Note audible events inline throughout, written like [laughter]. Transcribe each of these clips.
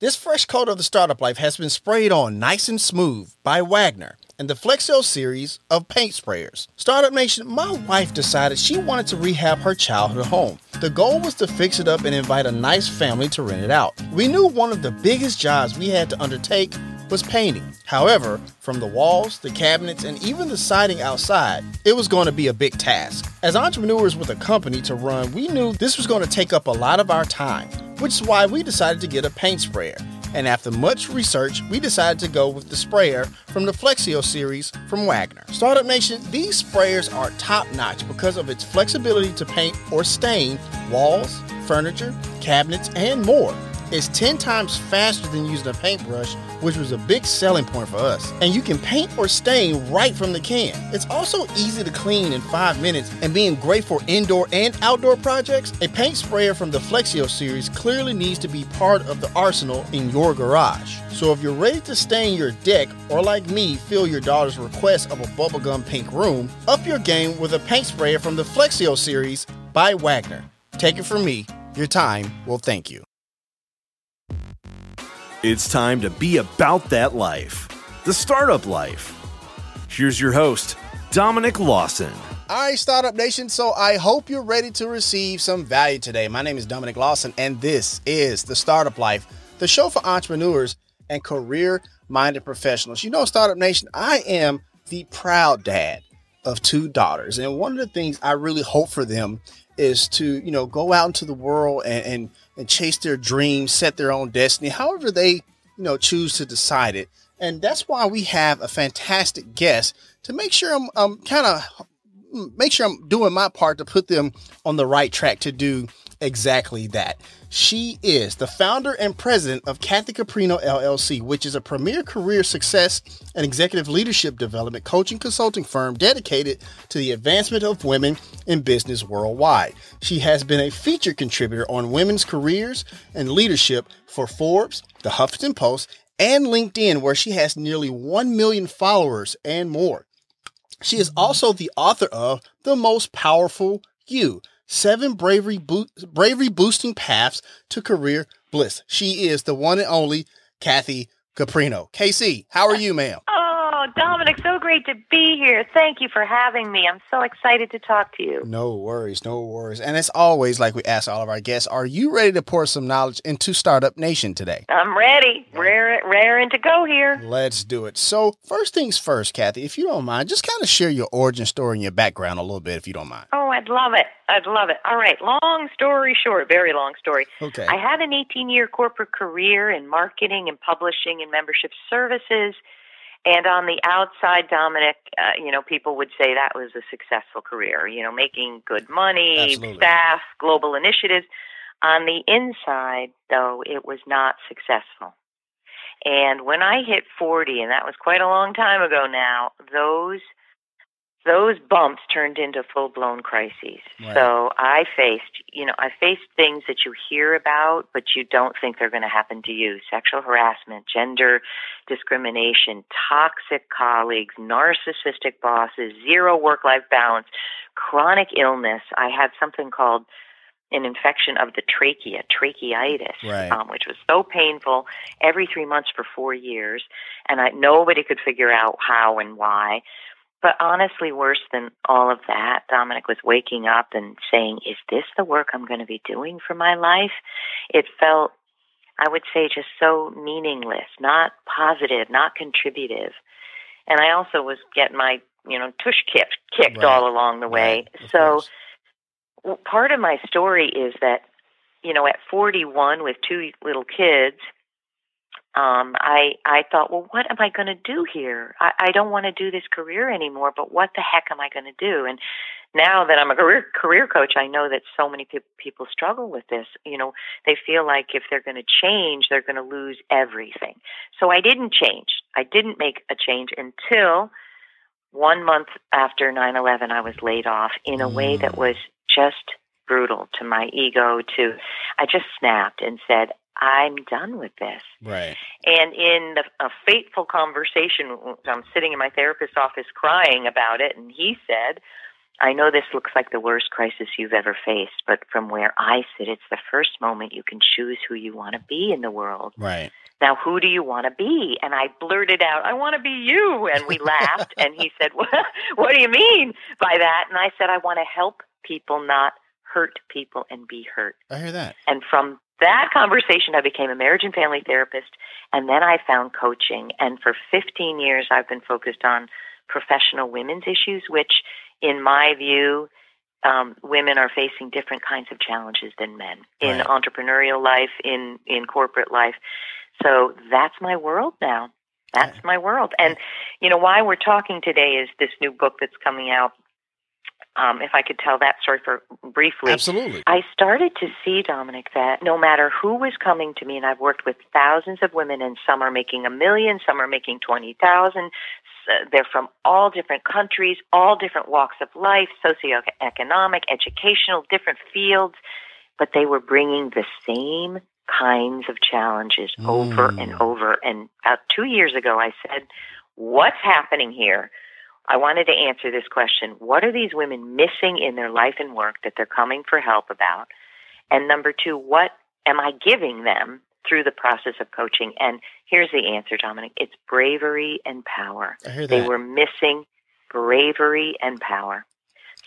This fresh coat of the startup life has been sprayed on nice and smooth by Wagner and the Flexio series of paint sprayers. Startup Nation, my wife decided she wanted to rehab her childhood home. The goal was to fix it up and invite a nice family to rent it out. We knew one of the biggest jobs we had to undertake was painting. However, from the walls, the cabinets, and even the siding outside, it was going to be a big task. As entrepreneurs with a company to run, we knew this was going to take up a lot of our time, which is why we decided to get a paint sprayer and after much research, we decided to go with the sprayer from the Flexio series from Wagner. Startup Nation, these sprayers are top notch because of its flexibility to paint or stain walls, furniture, cabinets, and more. It's 10 times faster than using a paintbrush, which was a big selling point for us. And you can paint or stain right from the can. It's also easy to clean in 5 minutes and being great for indoor and outdoor projects. A paint sprayer from the Flexio series clearly needs to be part of the arsenal in your garage. So if you're ready to stain your deck or like me, fill your daughter's request of a bubblegum pink room, up your game with a paint sprayer from the Flexio series by Wagner. Take it from me, your time will thank you. It's time to be about that life, the startup life. Here's your host, Dominic Lawson. All right, Startup Nation. So I hope you're ready to receive some value today. My name is Dominic Lawson, and this is the Startup Life, the show for entrepreneurs and career minded professionals. You know, Startup Nation, I am the proud dad of two daughters. And one of the things I really hope for them is to, you know, go out into the world and, and and chase their dreams, set their own destiny, however they, you know, choose to decide it. And that's why we have a fantastic guest to make sure I'm, I'm kind of make sure I'm doing my part to put them on the right track to do exactly that. She is the founder and president of Kathy Caprino LLC, which is a premier career success and executive leadership development coaching consulting firm dedicated to the advancement of women in business worldwide. She has been a featured contributor on women's careers and leadership for Forbes, the Huffington Post, and LinkedIn, where she has nearly 1 million followers and more. She is also the author of The Most Powerful You seven bravery bo- bravery boosting paths to career bliss. She is the one and only Kathy Caprino. KC, how are you, ma'am? Dominic, so great to be here. Thank you for having me. I'm so excited to talk to you. No worries, no worries. And as always, like we ask all of our guests, are you ready to pour some knowledge into Startup Nation today? I'm ready. Rare, raring to go here. Let's do it. So, first things first, Kathy, if you don't mind, just kind of share your origin story and your background a little bit, if you don't mind. Oh, I'd love it. I'd love it. All right. Long story short, very long story. Okay. I had an 18 year corporate career in marketing and publishing and membership services and on the outside, Dominic, uh, you know, people would say that was a successful career, you know, making good money, Absolutely. staff, global initiatives. On the inside, though, it was not successful. And when I hit 40, and that was quite a long time ago now, those those bumps turned into full blown crises. Right. So I faced, you know, I faced things that you hear about, but you don't think they're going to happen to you sexual harassment, gender discrimination, toxic colleagues, narcissistic bosses, zero work life balance, chronic illness. I had something called an infection of the trachea, tracheitis, Right. um, which was so painful every three months for four years, and I nobody could figure out how and why. But honestly, worse than all of that, Dominic was waking up and saying, "Is this the work I'm going to be doing for my life?" It felt, I would say, just so meaningless, not positive, not contributive. And I also was getting my, you know, tush kicked, kicked Right. all along the way. Right, so course. part of my story is that you know at 41 with two little kids um i i thought well what am i going to do here? I i don't want to do this career anymore but what the heck am i going to do? And now that i'm a [laughs] career career coach i know that so many pe- people struggle with this. You know they feel like if they're going to change they're going to lose everything. So i didn't change. I didn't make a change until one month after 9/11 I was laid off in a way that was just brutal to my ego to I just snapped and said I'm done with this. Right. And in the, a fateful conversation I'm sitting in my therapist's office crying about it and he said I know this looks like the worst crisis you've ever faced, but from where I sit, it's the first moment you can choose who you want to be in the world. Right. Now, who do you want to be? And I blurted out, I want to be you. And we laughed. and he said, [laughs] what, what do you mean by that? And I said, I want to help people not hurt people and be hurt. I hear that. And from that conversation, I became a marriage and family therapist. And then I found coaching. And for 15 years, I've been focused on professional women's issues, which, in my view, um, women are facing different kinds of challenges than men in Right. entrepreneurial life, in in corporate life. So that's my world now. That's my world. And you know why we're talking today is this new book that's coming out. Um, if I could tell that story for briefly, Absolutely. I started to see, Dominic, that no matter who was coming to me, and I've worked with thousands of women, and some are making a million, some are making 20,000. They're from all different countries, all different walks of life, socioeconomic, educational, different fields, but they were bringing the same kinds of challenges over Mm. and over. And about two years ago, I said, What's happening here? I wanted to answer this question. What are these women missing in their life and work that they're coming for help about? And number two, what am I giving them through the process of coaching? And here's the answer, Dominic it's bravery and power. They were missing bravery and power.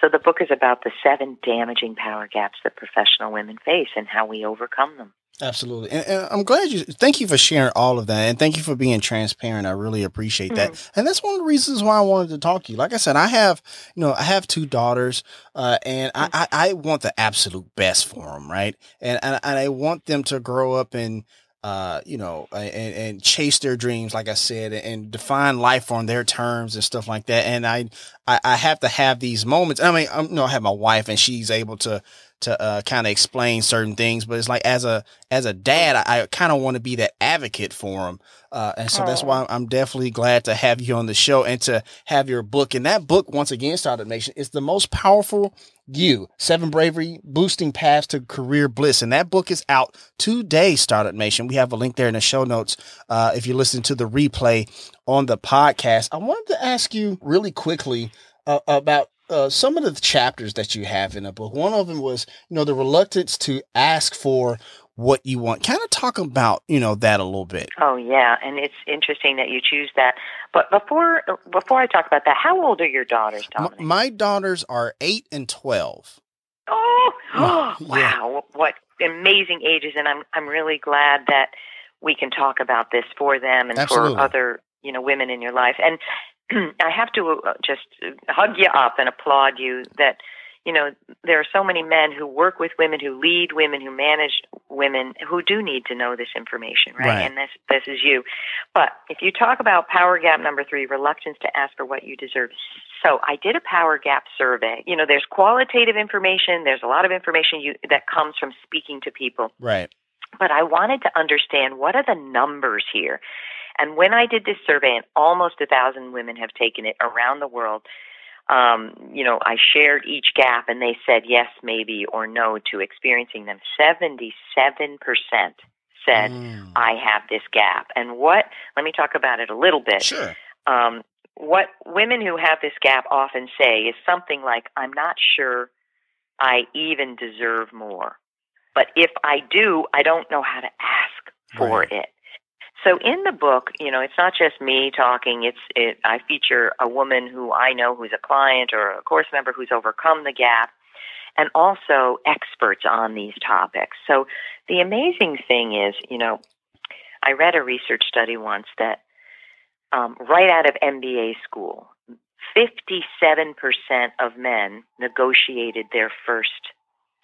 So the book is about the seven damaging power gaps that professional women face and how we overcome them. Absolutely. And, and I'm glad you, thank you for sharing all of that. And thank you for being transparent. I really appreciate that. Mm-hmm. And that's one of the reasons why I wanted to talk to you. Like I said, I have, you know, I have two daughters, uh, and I, I, I want the absolute best for them. Right. And, and, and I want them to grow up and, uh, you know, and, and chase their dreams, like I said, and define life on their terms and stuff like that. And I, I, I have to have these moments. I mean, I'm, you know, I have my wife and she's able to, to uh, kind of explain certain things, but it's like as a as a dad, I, I kind of want to be that advocate for him, uh, and so that's why I'm definitely glad to have you on the show and to have your book. And that book, once again, Startup Nation, is the most powerful you seven bravery boosting paths to career bliss and that book is out today startup nation we have a link there in the show notes uh, if you listen to the replay on the podcast i wanted to ask you really quickly uh, about uh, some of the chapters that you have in the book one of them was you know the reluctance to ask for what you want kind of talk about you know that a little bit Oh yeah, and it's interesting that you choose that. But before before I talk about that, how old are your daughters, Dominic? my daughters are 8 and 12 oh, [gasps] Yeah. wow, what amazing ages! And I'm I'm really glad that we can talk about this for them and Absolutely. for other you know women in your life. And [clears throat] I have to uh, just hug you up and applaud you that you know there are so many men who work with women, who lead women, who manage women, who do need to know this information, right? Right. And this this is you. But if you talk about power gap number three, reluctance to ask for what you deserve. So I did a power gap survey. You know, there's qualitative information. There's a lot of information you, that comes from speaking to people right but I wanted to understand what are the numbers here. And when I did this survey, and almost a thousand women have taken it around the world, um, you know, I shared each gap, and they said yes, maybe, or no to experiencing them. Seventy-seven percent said Mm. I have this gap. And what? Let me talk about it a little bit sure um, what women who have this gap often say is something like, I'm not sure I even deserve more. But if I do, I don't know how to ask for Right. it. So in the book, you know, it's not just me talking. It's it, I feature a woman who I know who's a client or a course member who's overcome the gap, and also experts on these topics. So the amazing thing is, you know, I read a research study once that um, right out of MBA school, 57% of men negotiated their first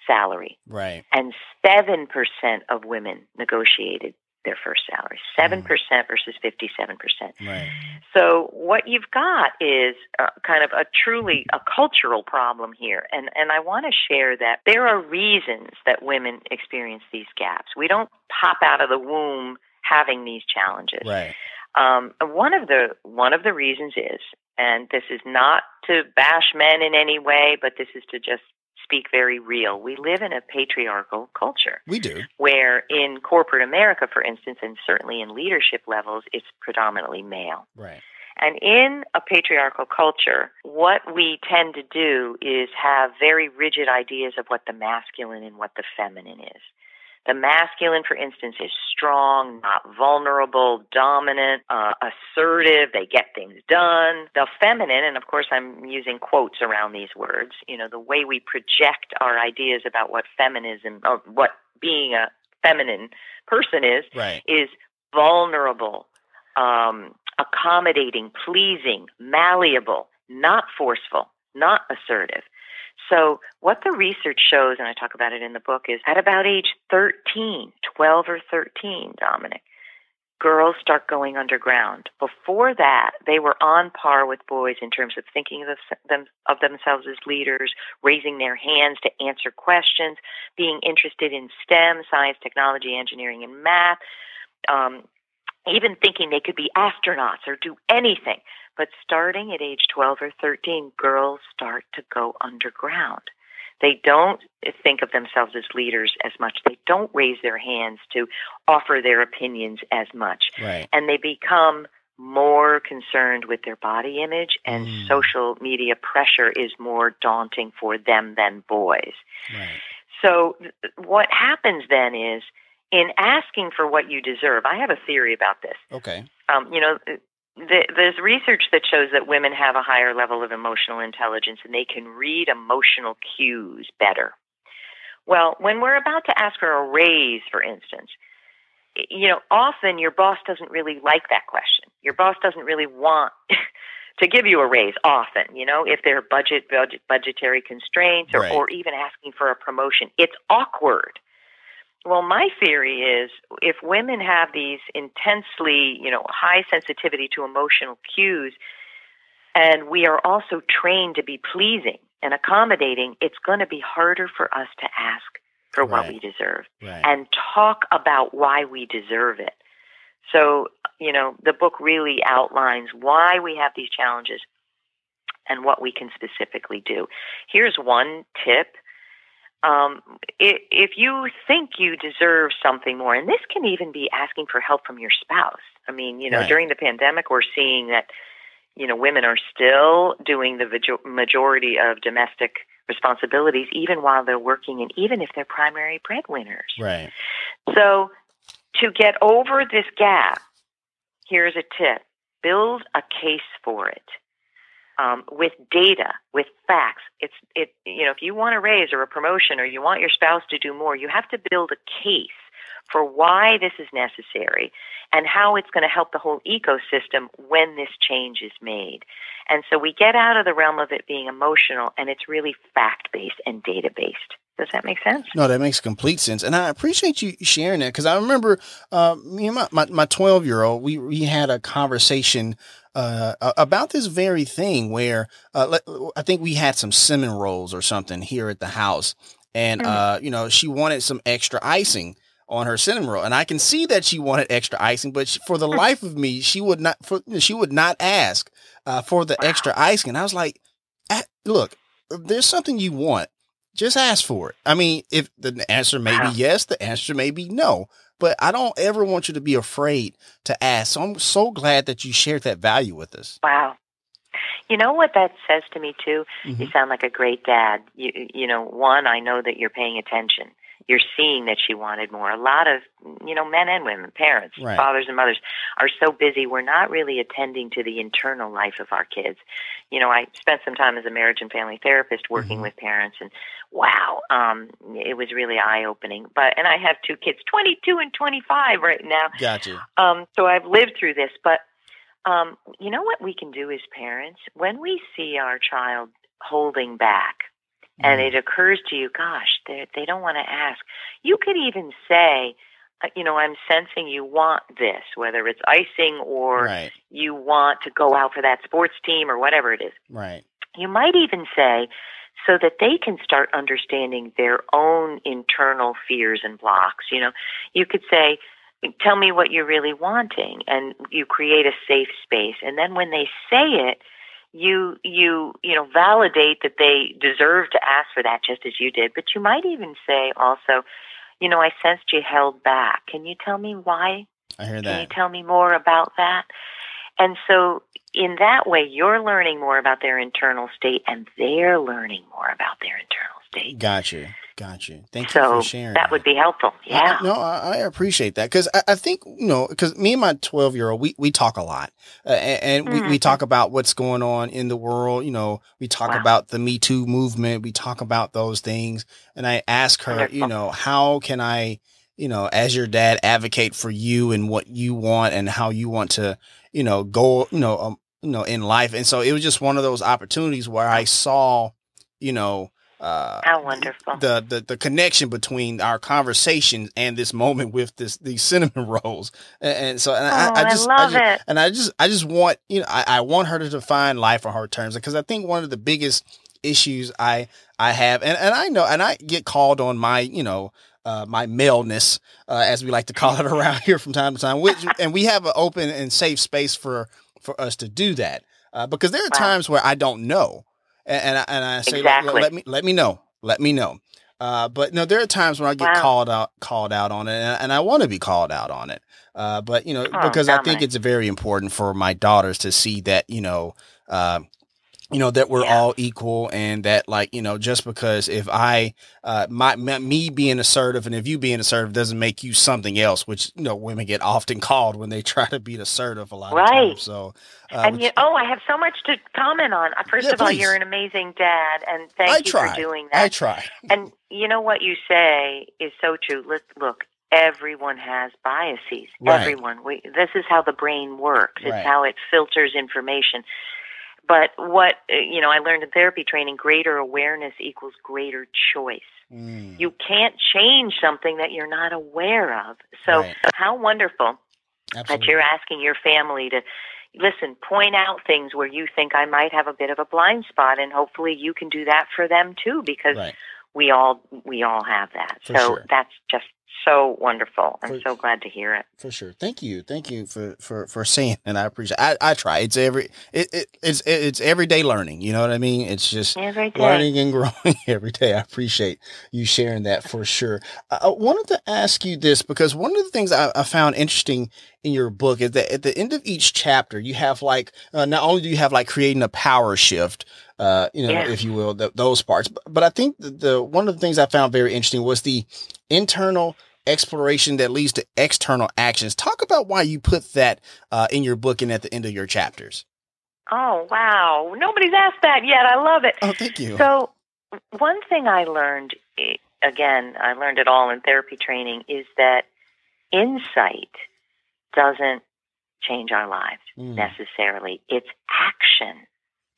salary, right and 7% of women negotiated their first salary. 7% versus 57%. right So what you've got is uh, kind of a truly a cultural problem here, and and I want to share that there are reasons that women experience these gaps. We don't pop out of the womb having these challenges. right Um, one of the one of the reasons is, and this is not to bash men in any way, but this is to just speak very real. We live in a patriarchal culture we do where, in corporate America, for instance, and certainly in leadership levels, it's predominantly male. right And in a patriarchal culture, what we tend to do is have very rigid ideas of what the masculine and what the feminine is. The masculine, for instance, is strong, not vulnerable, dominant, uh, assertive. They get things done. The feminine, and of course I'm using quotes around these words, you know, the way we project our ideas about what feminism, or what being a feminine person is, Right. is vulnerable, um, accommodating, pleasing, malleable, not forceful, not assertive. So, what the research shows, and I talk about it in the book, is at about age 13, 12 or 13, Dominic, girls start going underground. Before that, they were on par with boys in terms of thinking of, them, of themselves as leaders, raising their hands to answer questions, being interested in STEM, science, technology, engineering, and math. Um, even thinking they could be astronauts or do anything. But starting at age 12 or 13, girls start to go underground. They don't think of themselves as leaders as much. They don't raise their hands to offer their opinions as much. Right. And they become more concerned with their body image, and Mm. social media pressure is more daunting for them than boys. Right. So, what happens then is in asking for what you deserve, I have a theory about this. Okay. Um, you know, th- there's research that shows that women have a higher level of emotional intelligence and they can read emotional cues better. Well, when we're about to ask for a raise, for instance, you know, often your boss doesn't really like that question. Your boss doesn't really want [laughs] to give you a raise often, you know, if there are budget, budget budgetary constraints or, Right. or even asking for a promotion. It's awkward. Well, my theory is if women have these intensely, you know, high sensitivity to emotional cues, and we are also trained to be pleasing and accommodating, it's going to be harder for us to ask for what Right. we deserve Right. and talk about why we deserve it. So, you know, the book really outlines why we have these challenges and what we can specifically do. Here's one tip. Um, if you think you deserve something more, and this can even be asking for help from your spouse. I mean, you know, Right. during the pandemic, we're seeing that, you know, women are still doing the majority of domestic responsibilities, even while they're working, and even if they're primary breadwinners. Right. So, to get over this gap, here's a tip build a case for it. Um, with data, with facts, it's it. You know, if you want a raise or a promotion, or you want your spouse to do more, you have to build a case for why this is necessary and how it's going to help the whole ecosystem when this change is made. And so we get out of the realm of it being emotional, and it's really fact based and data based. Does that make sense? No, that makes complete sense, and I appreciate you sharing that because I remember uh, me and my my twelve year old we we had a conversation uh, about this very thing where uh, I think we had some cinnamon rolls or something here at the house, and uh, you know she wanted some extra icing on her cinnamon roll, and I can see that she wanted extra icing, but she, for the [laughs] life of me, she would not for, she would not ask uh, for the extra icing. And I was like, "Ah, look, there's something you want just ask for it. I mean, if the answer may be yes, the answer may be no. But I don't ever want you to be afraid to ask. So I'm so glad that you shared that value with us. Wow. You know what that says to me too? You Mhm. sound like a great dad. You you know, one, I know that you're paying attention. You're seeing that she wanted more. A lot of, you know, men and women, parents, Right. fathers and mothers are so busy we're not really attending to the internal life of our kids. You know, I spent some time as a marriage and family therapist working Mhm. with parents and wow, um it was really eye-opening. But and I have two kids, 22 and 25 right now. Gotcha. Um, so I've lived through this, but um, you know what we can do as parents when we see our child holding back, and Mm. it occurs to you, gosh, they they don't want to ask. You could even say, uh, you know, I'm sensing you want this, whether it's icing or right, you want to go out for that sports team or whatever it is. right, You might even say, so that they can start understanding their own internal fears and blocks. You know, you could say, tell me what you're really wanting and you create a safe space and then when they say it you you you know validate that they deserve to ask for that just as you did but you might even say also you know i sensed you held back can you tell me why I hear that. can you tell me more about that And so, in that way, you're learning more about their internal state, and they're learning more about their internal state. Gotcha. Gotcha. Thank so you for sharing. That would be helpful. Yeah. I, no, I, I appreciate that because I, I, think you know because me and my twelve year old we we talk a lot uh, and, and mm-hmm. we, we mm-hmm. talk about what's going on in the world. You know, we talk wow. about the Me Too movement. We talk about those things, and I ask her, Wonderful. you know, how can I, you know, as your dad, advocate for you and what you want and how you want to, you know, go, you know, um, you know, in life. And so it was just one of those opportunities where I saw, you know uh, How wonderful. the, the the connection between our conversation and this moment with this these cinnamon [laughs] rolls, and, and so and oh, I, I, just I love I just, it, and I just I just want you know I, I want her to define life on her terms because I think one of the biggest issues I I have, and and I know, and I get called on my you know uh, my maleness, uh, as we like to call it [laughs] around here from time to time. Which, [laughs] and we have an open and safe space for for us to do that uh, because there are times where I don't know, and, and I, and I say, exactly. let, let, me let me know, let me know. Uh, but no, there are times when I get wow. called out called out on it, and, and I want to be called out on it. Uh, but you know, oh, because I think it's very important for my daughters to see that you know. Uh, you know that we're yeah. all equal and that like you know just because if i uh my, my, me being assertive and if you being assertive doesn't make you something else which you know women get often [laughs] called when they try to be assertive a lot right. of times so uh, and you, oh i have so much to comment on uh, first yeah, of all please. you're an amazing dad and thank I you try. for doing that i try and you know what you say is so true look look everyone has biases right. everyone we, this is how the brain works it's right. how it filters information but what, you know, I learned in therapy training greater awareness equals greater choice. Mm. You can't change something that you're not aware of. So, right. how wonderful Absolutely. that you're asking your family to listen, point out things where you think I might have a bit of a blind spot, and hopefully you can do that for them too, because right. we all we all have that. For so sure. that's just so wonderful. I'm For- so glad to hear it. For sure. Thank you. Thank you for for for saying and I appreciate I, I try. It's every it, it it's it's everyday learning, you know what I mean? It's just learning and [laughs] growing every day. I appreciate you sharing that for sure. I, I wanted to ask you this because one of the things I, I found interesting in your book is that at the end of each chapter you have like uh, not only do you have like creating a power shift uh, you know, Yeah. if you will, th those parts. But, but I think the, the one of the things I found very interesting was the internal exploration that leads to external actions. Talk about why you put that uh, in your book and at the end of your chapters. Oh, wow. Nobody's asked that yet. I love it. Oh, thank you. So, one thing I learned, eh, again, I learned it all in therapy training, is that insight doesn't change our lives Mm. necessarily. It's action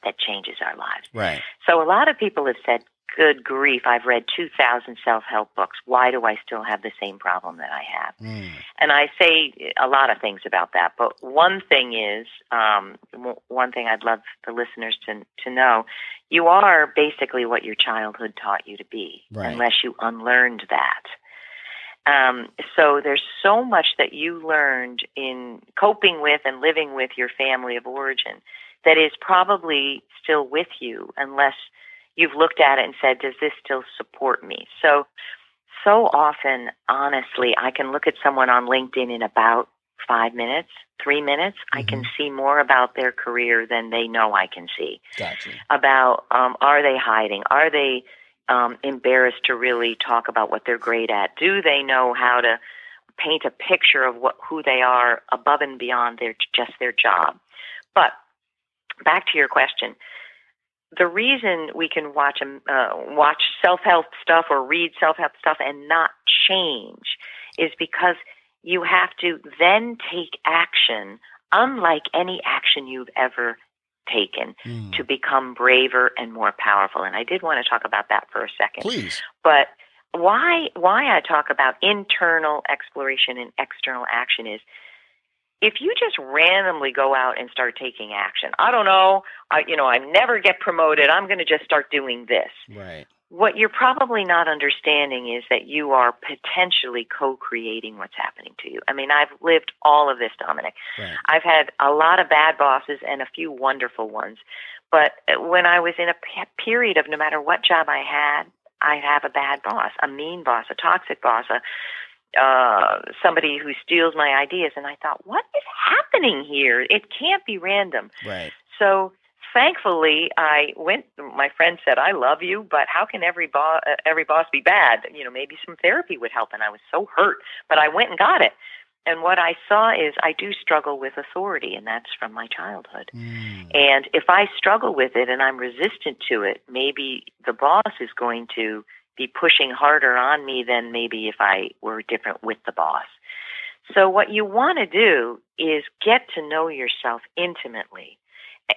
that changes our lives. right. So, a lot of people have said, Good grief, I've read 2,000 self help books. Why do I still have the same problem that I have? Mm. And I say a lot of things about that, but one thing is, um, w- one thing I'd love the listeners to to know, you are basically what your childhood taught you to be, Right. unless you unlearned that. Um, so there's so much that you learned in coping with and living with your family of origin that is probably still with you, unless you've looked at it and said, "Does this still support me?" So so often, honestly, I can look at someone on LinkedIn in about five minutes, three minutes. I can see more about their career than they know I can see. Gotcha. About um, are they hiding? Are they um, embarrassed to really talk about what they're great at? Do they know how to paint a picture of what who they are above and beyond their just their job? But back to your question the reason we can watch um, uh, watch self help stuff or read self help stuff and not change is because you have to then take action, unlike any action you've ever taken, Mm. to become braver and more powerful. And I did want to talk about that for a second. Please. But why why I talk about internal exploration and external action is if you just randomly go out and start taking action. I don't know, I you know, I never get promoted. I'm going to just start doing this. Right. What you're probably not understanding is that you are potentially co-creating what's happening to you. I mean, I've lived all of this, Dominic. Right. I've had a lot of bad bosses and a few wonderful ones. But when I was in a period of no matter what job I had, I'd have a bad boss, a mean boss, a toxic boss, a uh, somebody who steals my ideas. And I thought, what is happening here? It can't be random. Right. So thankfully, I went. My friend said, "I love you, but how can every boss every boss be bad? You know, maybe some therapy would help." And I was so hurt, but I went and got it. And what I saw is I do struggle with authority, and that's from my childhood. Mm. And if I struggle with it and I'm resistant to it, maybe the boss is going to be pushing harder on me than maybe if I were different with the boss. So, what you want to do is get to know yourself intimately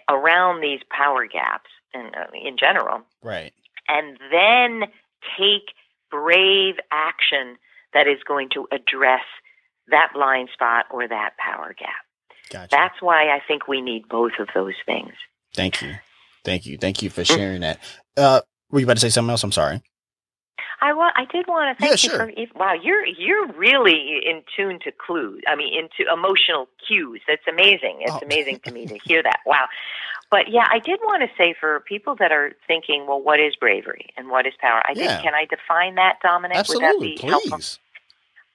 around these power gaps in, uh, in general, Right. and then take brave action that is going to address that blind spot or that power gap. Gotcha. That's why I think we need both of those things. Thank you. Thank you. Thank you for sharing that. Uh, were you about to say something else? I'm sorry. I wa- I did want to Yeah, thank sure. you for wow you're you're really in tune to clues I mean into emotional cues that's amazing it's Oh. amazing to me to hear that wow but yeah I did want to say for people that are thinking well what is bravery and what is power I Yeah. think can I define that Dominic Absolutely. would that be helpful Please.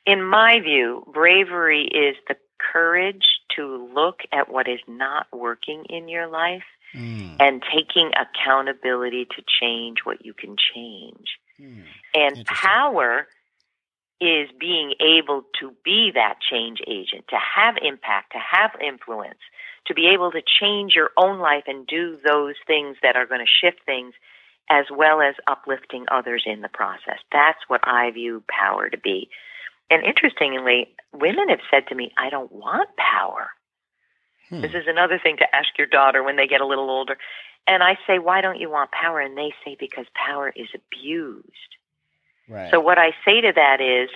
in my view bravery is the courage to look at what is not working in your life Mm. and taking accountability to change what you can change Mm. and power is being able to be that change agent, to have impact, to have influence, to be able to change your own life and do those things that are going to shift things as well as uplifting others in the process. That's what I view power to be. And interestingly, women have said to me, I don't want power. Hmm. This is another thing to ask your daughter when they get a little older. And I say, Why don't you want power? And they say, Because power is abused. Right. So what I say to that is,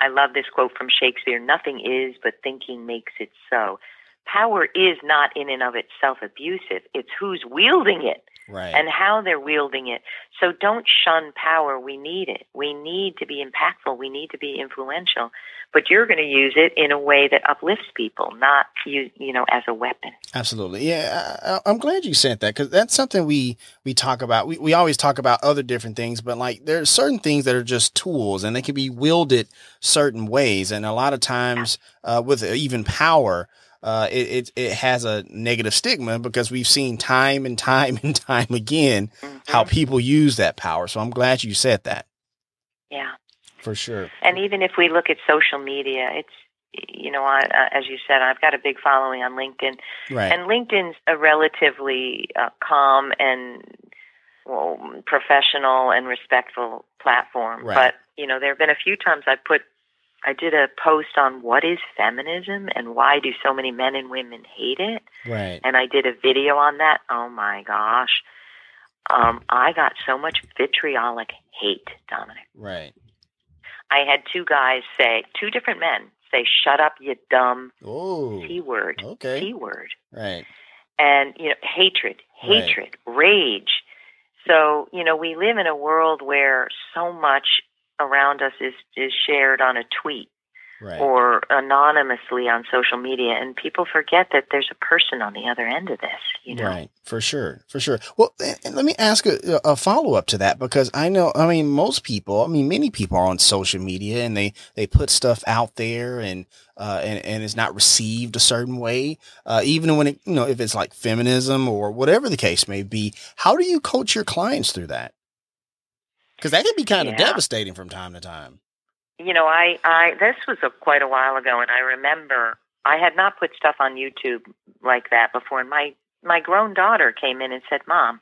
I love this quote from Shakespeare nothing is but thinking makes it so. Power is not in and of itself abusive. It's who's wielding it right. and how they're wielding it. So don't shun power. We need it. We need to be impactful. We need to be influential. But you're going to use it in a way that uplifts people, not you, you know, as a weapon. Absolutely. Yeah. I, I'm glad you said that because that's something we, we talk about. We, we always talk about other different things, but like there are certain things that are just tools and they can be wielded certain ways. And a lot of times, uh, with even power, uh, it, it, it has a negative stigma because we've seen time and time and time again how Mhm. people use that power. So I'm glad you said that Yeah. for sure. And even if we look at social media, it's, you know, I, uh, as you said, I've got a big following on LinkedIn. Right. And LinkedIn's a relatively uh, calm and well, professional and respectful platform. Right. But you know, there have been a few times I've put, I did a post on what is feminism and why do so many men and women hate it, right. and I did a video on that. Oh my gosh, um, I got so much vitriolic hate, Dominic. Right. I had two guys say, two different men say, "Shut up, you dumb Oh, t word, okay. t word." Right. and you know hatred Right. hatred rage so you know we live in a world where so much around us is is shared on a tweet Right. or anonymously on social media and people forget that there's a person on the other end of this you know Right, for sure, for sure. Well, let me ask a, a follow up to that because I know, I mean, most people, I mean, many people are on social media and they they put stuff out there and uh and and it's not received a certain way, uh, even when it you know if it's like feminism or whatever the case may be. How do you coach your clients through that? Because that can be kind of Yeah. devastating from time to time. you know i i this was a, quite a while ago and i remember i had not put stuff on youtube like that before and my my grown daughter came in and said mom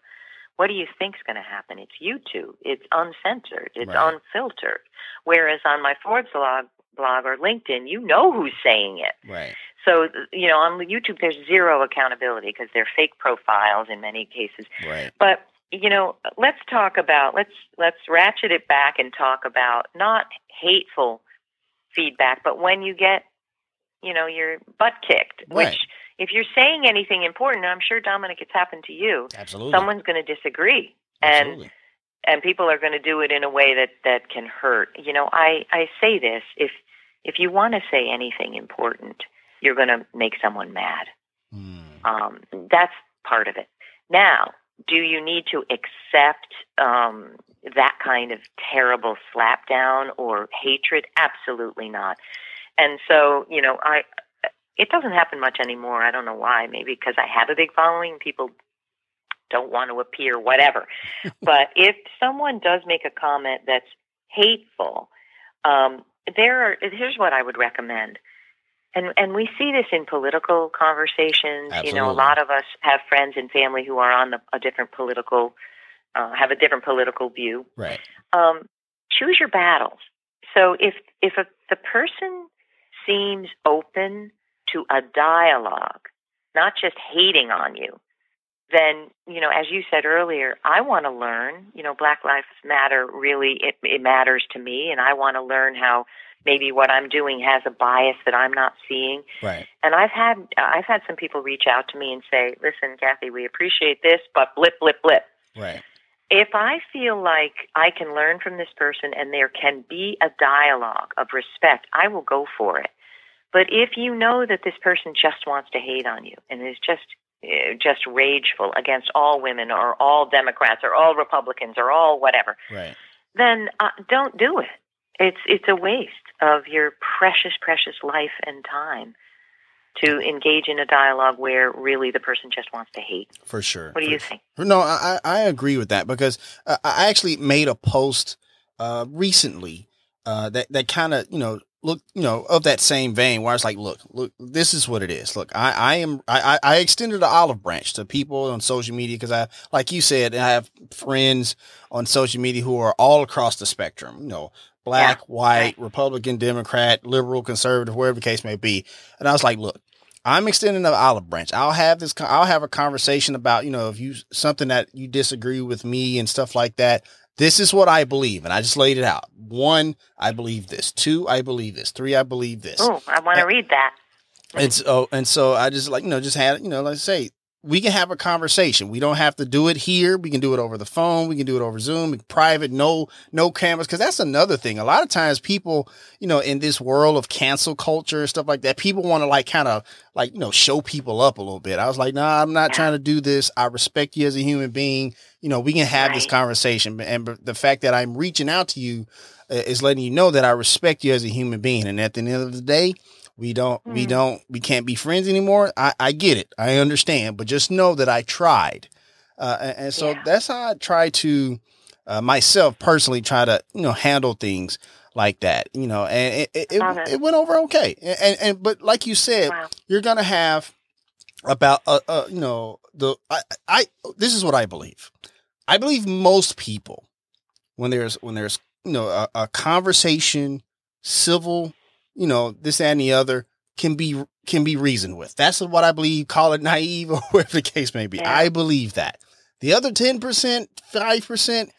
what do you think's going to happen it's youtube it's uncensored it's Right. unfiltered whereas on my forbes blog blog or linkedin you know who's saying it Right. so you know on youtube there's zero accountability because they're fake profiles in many cases Right. but you know, let's talk about let's let's ratchet it back and talk about not hateful feedback, but when you get, you know, your butt kicked. Right. Which, if you're saying anything important, I'm sure Dominic, it's happened to you. Absolutely. Someone's going to disagree, and Absolutely. and people are going to do it in a way that that can hurt. You know, I I say this if if you want to say anything important, you're going to make someone mad. Hmm. Um, that's part of it. Now, do you need to accept um, that kind of terrible slapdown or hatred? Absolutely not. And so, you know, I it doesn't happen much anymore. I don't know why. Maybe because I have a big following, people don't want to appear, whatever. [laughs] but if someone does make a comment that's hateful, um, there are, here's what I would recommend. And and we see this in political conversations. Absolutely. You know, a lot of us have friends and family who are on the, a different political, uh, have a different political view. Right. Um, choose your battles. So if if a, the person seems open to a dialogue, not just hating on you, then you know, as you said earlier, I want to learn. You know, Black Lives Matter really it, it matters to me, and I want to learn how maybe what I'm doing has a bias that I'm not seeing. Right. And I've had I've had some people reach out to me and say, "Listen, Kathy, we appreciate this, but blip, blip, blip." Right. If I feel like I can learn from this person and there can be a dialogue of respect, I will go for it. But if you know that this person just wants to hate on you and is just uh, just rageful against all women or all Democrats or all Republicans or all whatever, Right. then uh, don't do it. It's it's a waste of your precious precious life and time to engage in a dialogue where really the person just wants to hate. For sure. What do you sure. think? No, I, I agree with that because uh, I actually made a post uh, recently uh, that that kind of you know look you know of that same vein where I was like, look, look, this is what it is. Look, I I am I I extended an olive branch to people on social media because I like you said I have friends on social media who are all across the spectrum. You know. Black, Yeah, white. Republican, Democrat, liberal, conservative, wherever the case may be. And I was like, look, I'm extending the olive branch. I'll have this. I'll have a conversation about you know if you something that you disagree with me and stuff like that. This is what I believe, and I just laid it out. One, I believe this. Two, I believe this. Three, I believe this. Oh, I want to read that. And so, and so, I just like you know just had you know like I say we can have a conversation. We don't have to do it here. We can do it over the phone. We can do it over Zoom, private, no no cameras. Because that's another thing. A lot of times, people you know in this world of cancel culture and stuff like that, people want to like kind of like you know show people up a little bit. I was like, nah, I'm not trying to do this. I respect you as a human being. You know, we can have this conversation. And the fact that I'm reaching out to you uh, is letting you know that I respect you as a human being. And at the end of the day, we don't we Mhm. don't we can't be friends anymore. I, I get it. I understand. But just know that I tried. Uh, and, and so Yeah. that's how I try to uh, myself personally try to you know handle things like that. You know, and it it, it. it went over okay. And, and and but like you said, Wow. you're gonna have about uh, uh you know the I, I this is what I believe. I believe most people when there's when there's you know a, a conversation, civil, you know this and the other can be can be reasoned with. That's what I believe. Call it naive [laughs] or whatever the case may be. Yeah. I believe that. The other ten percent, five percent,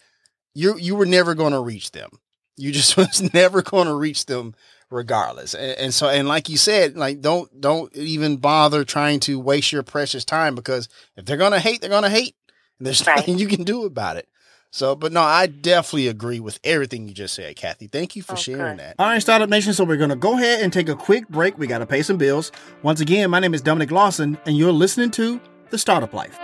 you you were never going to reach them. You just [laughs] was never going to reach them regardless. And, and so, and like you said, like don't don't even bother trying to waste your precious time because if they're gonna hate, they're gonna hate, and there's [laughs] Right. nothing you can do about it. So, but no, I definitely agree with everything you just said, Kathy. Thank you for Oh, sharing that. All right, Startup Nation. So we're going to go ahead and take a quick break. We got to pay some bills. Once again, my name is Dominic Lawson, and you're listening to The Startup Life.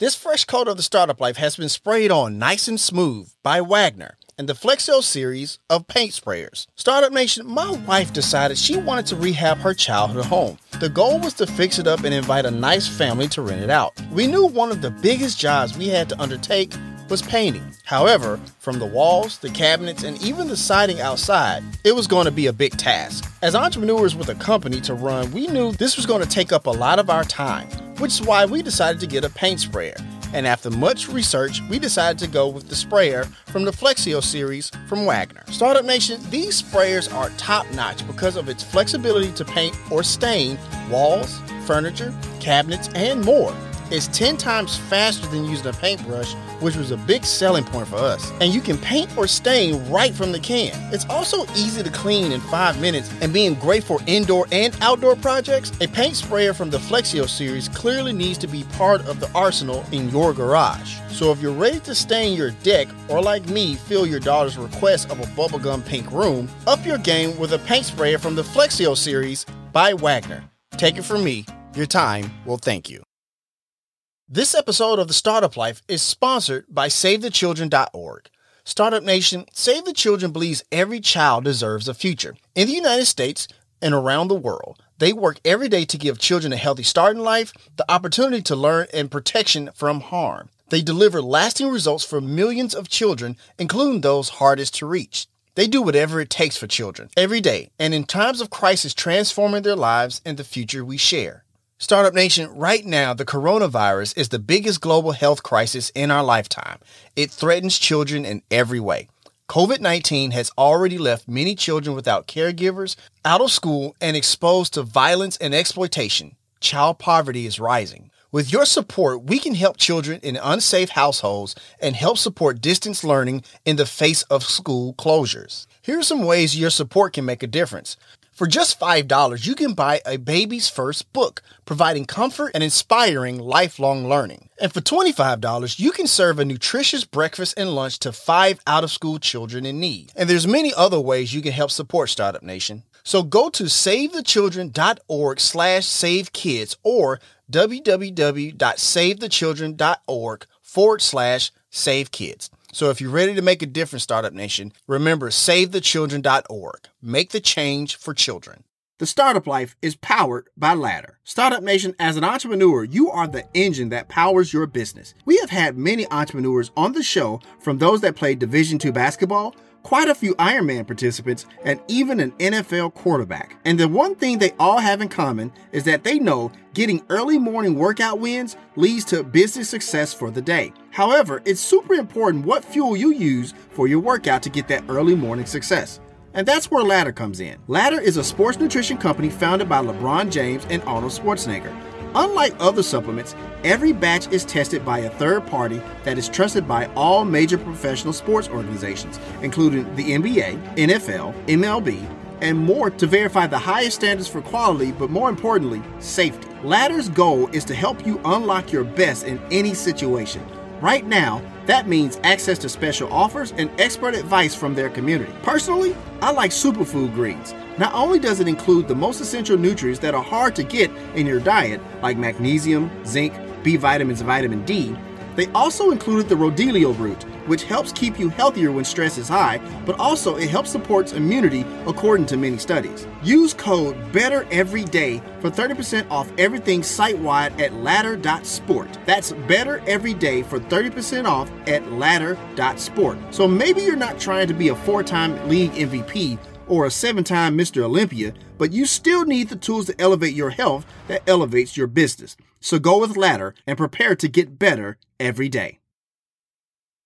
This fresh coat of the startup life has been sprayed on nice and smooth by Wagner and the Flexio series of paint sprayers. Startup Nation, my wife decided she wanted to rehab her childhood home. The goal was to fix it up and invite a nice family to rent it out. We knew one of the biggest jobs we had to undertake was painting. However, from the walls, the cabinets, and even the siding outside, it was going to be a big task. As entrepreneurs with a company to run, we knew this was going to take up a lot of our time, which is why we decided to get a paint sprayer. And after much research, we decided to go with the sprayer from the Flexio series from Wagner. Startup Nation, these sprayers are top notch because of its flexibility to paint or stain walls, furniture, cabinets, and more. Is 10 times faster than using a paintbrush, which was a big selling point for us. And you can paint or stain right from the can. It's also easy to clean in 5 minutes and being great for indoor and outdoor projects. A paint sprayer from the Flexio series clearly needs to be part of the arsenal in your garage. So if you're ready to stain your deck or like me, fill your daughter's request of a bubblegum pink room, up your game with a paint sprayer from the Flexio series by Wagner. Take it from me, your time will thank you. This episode of The Startup Life is sponsored by SaveTheChildren.org. Startup Nation, Save the Children believes every child deserves a future. In the United States and around the world, they work every day to give children a healthy start in life, the opportunity to learn, and protection from harm. They deliver lasting results for millions of children, including those hardest to reach. They do whatever it takes for children every day, and in times of crisis, transforming their lives and the future we share. Startup Nation, right now, the coronavirus is the biggest global health crisis in our lifetime. It threatens children in every way. COVID 19 has already left many children without caregivers, out of school, and exposed to violence and exploitation. Child poverty is rising. With your support, we can help children in unsafe households and help support distance learning in the face of school closures. Here are some ways your support can make a difference. For just $5, you can buy a baby's first book, providing comfort and inspiring lifelong learning. And for $25, you can serve a nutritious breakfast and lunch to five out of school children in need. And there's many other ways you can help support Startup Nation. So go to savethechildren.org slash savekids or www.savethechildren.org forward slash savekids. So if you're ready to make a difference, Startup Nation, remember savethechildren.org. Make the change for children. The Startup Life is powered by Ladder. Startup Nation, as an entrepreneur, you are the engine that powers your business. We have had many entrepreneurs on the show, from those that played Division II basketball quite a few Ironman participants, and even an NFL quarterback. And the one thing they all have in common is that they know getting early morning workout wins leads to business success for the day. However, it's super important what fuel you use for your workout to get that early morning success. And that's where Ladder comes in. Ladder is a sports nutrition company founded by LeBron James and Arnold Schwarzenegger. Unlike other supplements, every batch is tested by a third party that is trusted by all major professional sports organizations, including the NBA, NFL, MLB, and more to verify the highest standards for quality, but more importantly, safety. Ladder's goal is to help you unlock your best in any situation. Right now, that means access to special offers and expert advice from their community. Personally, I like superfood greens. Not only does it include the most essential nutrients that are hard to get in your diet, like magnesium, zinc, B vitamins, vitamin D, they also included the Rhodiola root, which helps keep you healthier when stress is high, but also it helps supports immunity according to many studies. Use code BETTEREVERYDAY for 30% off everything site-wide at ladder.sport. That's better every day for 30% off at ladder.sport. So maybe you're not trying to be a four-time league MVP or a seven time Mr. Olympia, but you still need the tools to elevate your health that elevates your business. So go with Ladder and prepare to get better every day.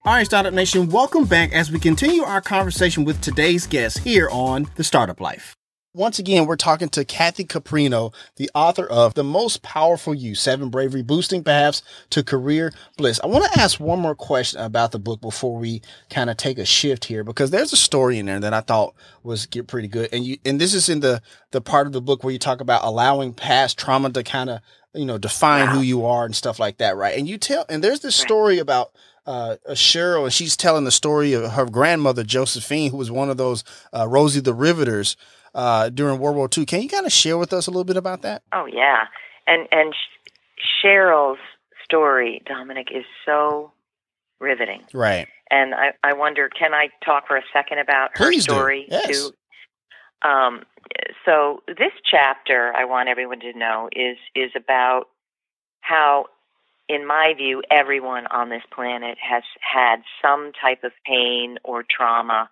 All right, Startup Nation, welcome back as we continue our conversation with today's guest here on The Startup Life. Once again, we're talking to Kathy Caprino, the author of The Most Powerful You Seven Bravery Boosting Paths to Career Bliss. I want to ask one more question about the book before we kind of take a shift here, because there's a story in there that I thought was get pretty good. And you, and this is in the, the part of the book where you talk about allowing past trauma to kind of, you know, define wow. who you are and stuff like that, right? And you tell, and there's this story about uh, Cheryl, and she's telling the story of her grandmother, Josephine, who was one of those uh, Rosie the Riveters uh, during World War II. Can you kind of share with us a little bit about that? Oh yeah, and and Cheryl's story, Dominic, is so riveting. Right. And I, I wonder, can I talk for a second about her Please story do. Yes. too? Um, so this chapter, I want everyone to know, is is about how, in my view, everyone on this planet has had some type of pain or trauma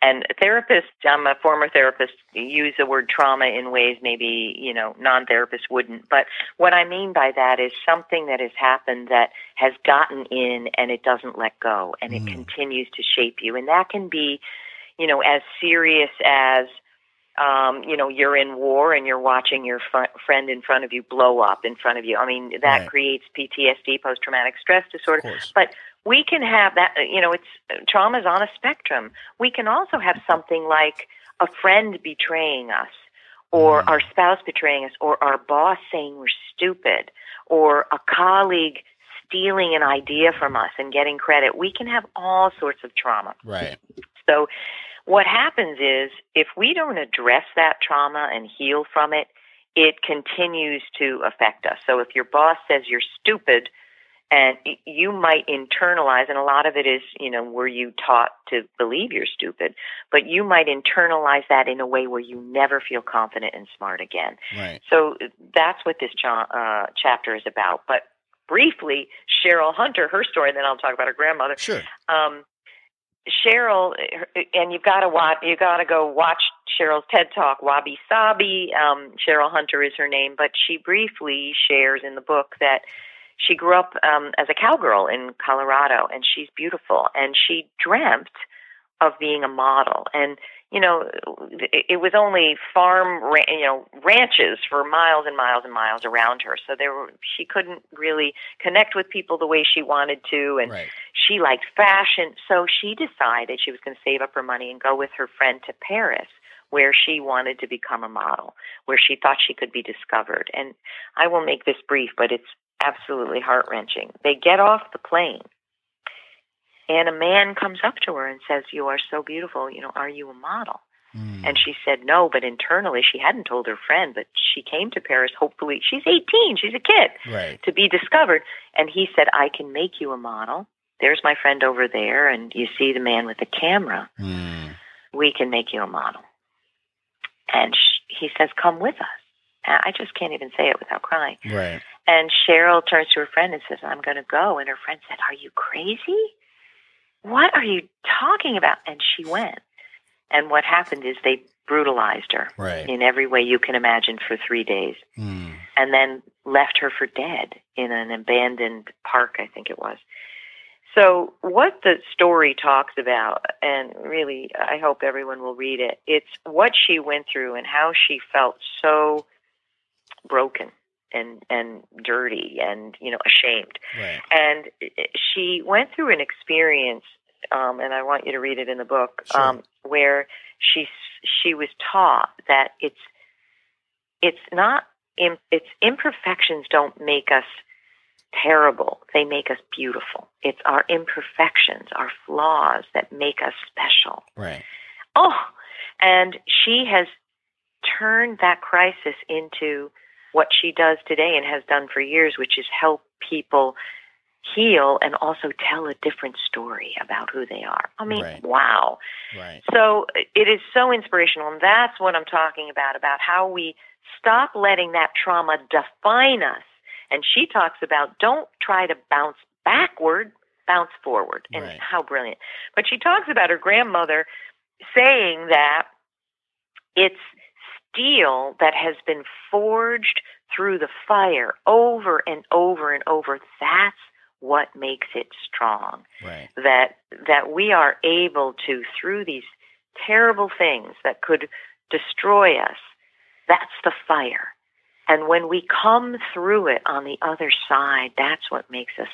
and therapists, I'm a former therapist, use the word trauma in ways maybe, you know, non therapists wouldn't. But what I mean by that is something that has happened that has gotten in and it doesn't let go and mm. it continues to shape you. And that can be, you know, as serious as um, you know, you're in war and you're watching your fr- friend in front of you blow up in front of you. I mean, that Right. creates PTSD, post traumatic stress disorder. But we can have that, you know, it's trauma is on a spectrum. We can also have something like a friend betraying us, or Mm. our spouse betraying us, or our boss saying we're stupid, or a colleague stealing an idea from us and getting credit. We can have all sorts of trauma. Right. So, what happens is if we don't address that trauma and heal from it, it continues to affect us. So, if your boss says you're stupid, and you might internalize, and a lot of it is, you know, were you taught to believe you're stupid? But you might internalize that in a way where you never feel confident and smart again. Right. So that's what this cha- uh, chapter is about. But briefly, Cheryl Hunter, her story, and then I'll talk about her grandmother Sure. um, Cheryl, and you've got to watch. You got to go watch Cheryl's TED Talk. Wabi Sabi. Um, Cheryl Hunter is her name, but she briefly shares in the book that she grew up um, as a cowgirl in Colorado, and she's beautiful, and she dreamt of being a model. And you know, it it was only farm, you know, ranches for miles and miles and miles around her. So there were, she couldn't really connect with people the way she wanted to, and Right. she liked fashion, so she decided she was going to save up her money and go with her friend to Paris, where she wanted to become a model, where she thought she could be discovered. And I will make this brief, but it's absolutely heart wrenching. They get off the plane, and a man comes up to her and says, "You are so beautiful. You know, are you a model?" Mm. And she said no, but internally she hadn't told her friend, but she came to Paris hopefully. She's 18, she's a kid right. to be discovered. And he said, I can make you a model. There's my friend over there, and you see the man with the camera. Mm. We can make you a model. And sh- he says, Come with us. And I just can't even say it without crying. Right. And Cheryl turns to her friend and says, I'm going to go. And her friend said, Are you crazy? What are you talking about? And she went. And what happened is they brutalized her Right. in every way you can imagine for three days Mm. and then left her for dead in an abandoned park, I think it was. So, what the story talks about, and really, I hope everyone will read it, it's what she went through and how she felt so broken and, and dirty and, you know, ashamed. Right. And she went through an experience, um, and I want you to read it in the book, Sure. um, where she she was taught that it's it's not its imperfections don't make us terrible; they make us beautiful. It's our imperfections, our flaws, that make us special. Right. Oh, and she has turned that crisis into what she does today and has done for years, which is help people heal and also tell a different story about who they are. I mean, Right. wow. Right. So it is so inspirational, and that's what I'm talking about about how we stop letting that trauma define us. And she talks about don't try to bounce backward, bounce forward, and Right. how brilliant. But she talks about her grandmother saying that it's steel that has been forged through the fire over and over and over. That's what makes it strong Right. that that we are able to through these terrible things that could destroy us that's the fire and when we come through it on the other side that's what makes us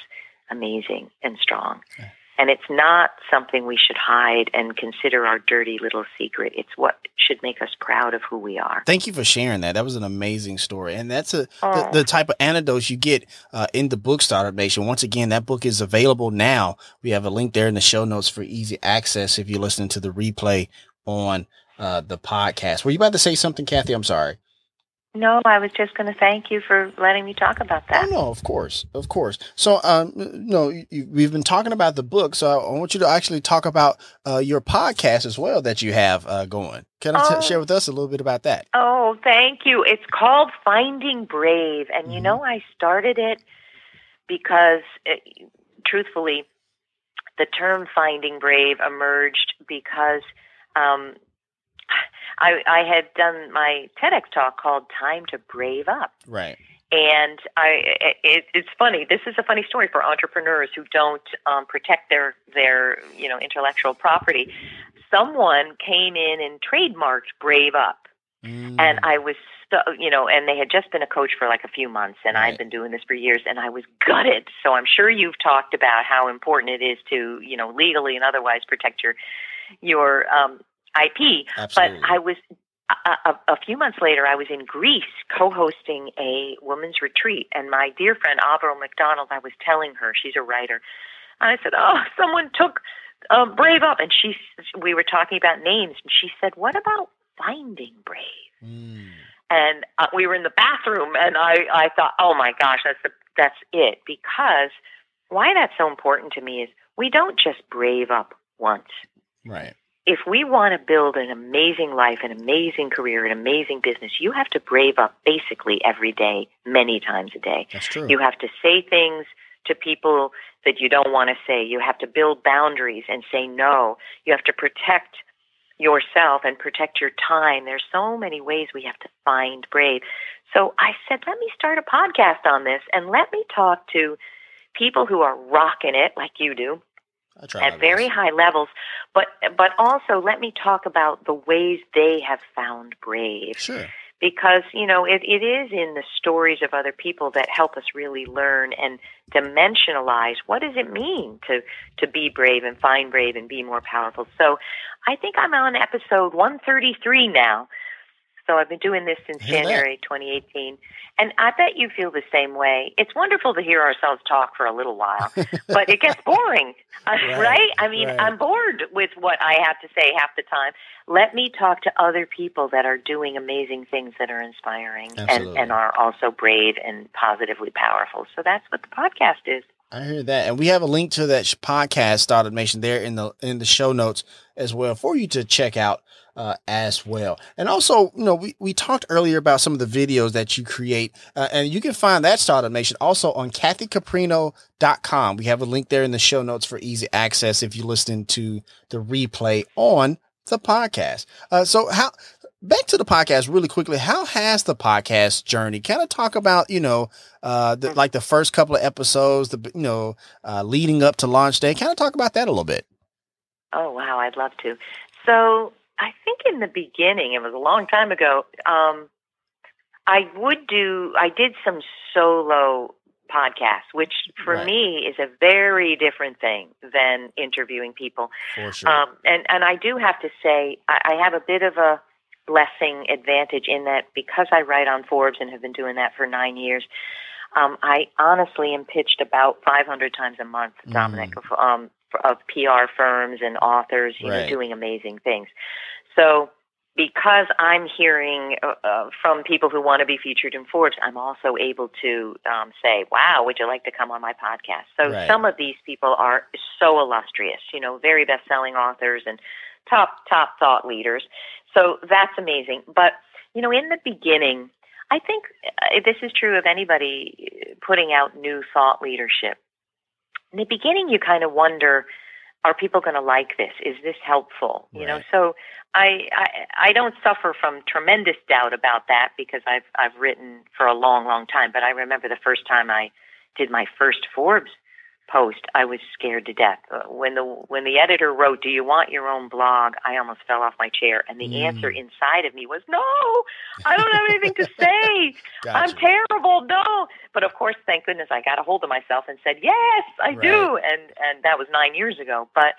amazing and strong Okay. And it's not something we should hide and consider our dirty little secret it's what should make us proud of who we are Thank you for sharing that. That was an amazing story, and that's a the, Oh. the type of anecdotes you get uh, in the book Startup Nation. Once again, that book is available now. We have a link there in the show notes for easy access if you're listening to the replay on uh, the podcast. Were you about to say something, Kathy? I'm sorry. No i was just going to thank you for letting me talk about that. Oh no, of course, of course. So, um, no, you, we've been talking about the book, so I want you to actually talk about uh, your podcast as well that you have uh, going. Can I t- Oh. share with us a little bit about that? Oh, thank you. It's called Finding Brave. And you Mhm. know, I started it because, uh, truthfully, the term Finding Brave emerged because um, I, I had done my TEDx talk called Time to Brave Up. Right. And I, it, it's funny. This is a funny story for entrepreneurs who don't um, protect their their you know intellectual property. Someone came in and trademarked "Brave Up," Mm. And I was, so, you know, and they had just been a coach for like a few months, and right. I've been doing this for years, and I was gutted. So I'm sure you've talked about how important it is to, you know, legally and otherwise protect your your um, IP. Absolutely. But I was a, a, a, few months later, I was in Greece co-hosting a women's retreat, and my dear friend Avril McDonald, I was telling her she's a writer, and I said, "Oh, someone took um, Brave up," and she we were talking about names, and she said, "What about Finding Brave?" Mm. And uh, we were in the bathroom, and I I thought, "Oh my gosh, that's the, that's it," because why that's so important to me is we don't just brave up once. Right if we want to build an amazing life, an amazing career, an amazing business, you have to brave up basically every day, many times a day. That's true. You have to say things to people that you don't want to say. You have to build boundaries and say no. You have to protect yourself and protect your time. There's so many ways we have to find brave. So I said, let me start a podcast on this and let me talk to people who are rocking it like you do at very high levels. But but also let me talk about the ways they have found brave. Sure. Because you know it, it is in the stories of other people that help us really learn and dimensionalize what does it mean to to be brave and find brave and be more powerful. So I think I'm on episode 133 now so I've been doing this since January 2018. And I bet you feel the same way. It's wonderful to hear ourselves talk for a little while, [laughs] but it gets boring, uh, right. [laughs] right? I mean, right. I'm bored with what I have to say half the time. Let me talk to other people that are doing amazing things that are inspiring and, and are also brave and positively powerful. So that's what the podcast is. I hear that, and we have a link to that podcast, automation there in the in the show notes as well for you to check out uh, as well. And also, you know, we, we talked earlier about some of the videos that you create, uh, and you can find that Startup Nation also on kathycaprino.com. We have a link there in the show notes for easy access if you're listening to the replay on the podcast. Uh, so how, back to the podcast really quickly. How has the podcast journey kind of talk about, you know, uh, the, like the first couple of episodes, the, you know, uh, leading up to launch day, kind of talk about that a little bit. Oh, wow. I'd love to. So I think in the beginning, it was a long time ago. Um, I would do. I did some solo podcasts, which for right. me is a very different thing than interviewing people. For sure. Um, and and I do have to say, I, I have a bit of a blessing advantage in that because I write on Forbes and have been doing that for nine years. Um, I honestly am pitched about 500 times a month, Dominic, mm. of, um, of PR firms and authors, you right. know, doing amazing things. So because I'm hearing uh, uh, from people who want to be featured in Forbes, I'm also able to um, say, "Wow, would you like to come on my podcast?" So right. some of these people are so illustrious, you know, very best-selling authors and top top thought leaders. So that's amazing. But you know, in the beginning, I think uh, this is true of anybody putting out new thought leadership. In the beginning you kind of wonder are people going to like this? Is this helpful? Right. you know so I, I i don't suffer from tremendous doubt about that because i've i've written for a long long time. But i remember the first time i did my first forbes post, I was scared to death. Uh, when the when the editor wrote, "Do you want your own blog?" I almost fell off my chair, and the mm. answer inside of me was, "No, I don't have anything to say. [laughs] gotcha. I'm terrible. No." But of course, thank goodness, I got a hold of myself and said, "Yes, I right. do." And and that was nine years ago. But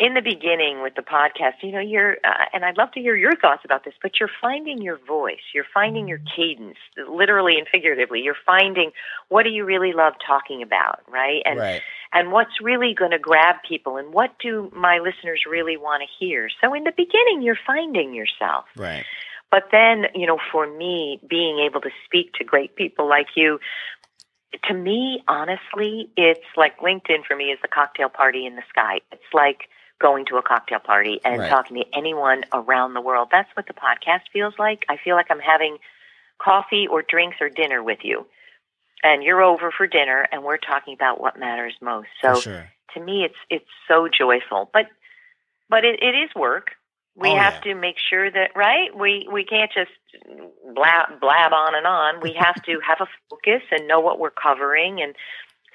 in the beginning with the podcast, you know, you're, uh, and I'd love to hear your thoughts about this, but you're finding your voice, you're finding your cadence, literally and figuratively. You're finding what do you really love talking about, right? And right. and what's really going to grab people, and what do my listeners really want to hear? So in the beginning, you're finding yourself, right? But then, you know, for me, being able to speak to great people like you, to me, honestly, it's like LinkedIn for me is the cocktail party in the sky. It's like going to a cocktail party and right. talking to anyone around the world. That's what the podcast feels like. I feel like I'm having coffee or drinks or dinner with you. And you're over for dinner and we're talking about what matters most. So sure. to me it's it's so joyful. But but it, it is work. We oh, have yeah. to make sure that right? We we can't just blab blab on and on. We have to [laughs] have a focus and know what we're covering and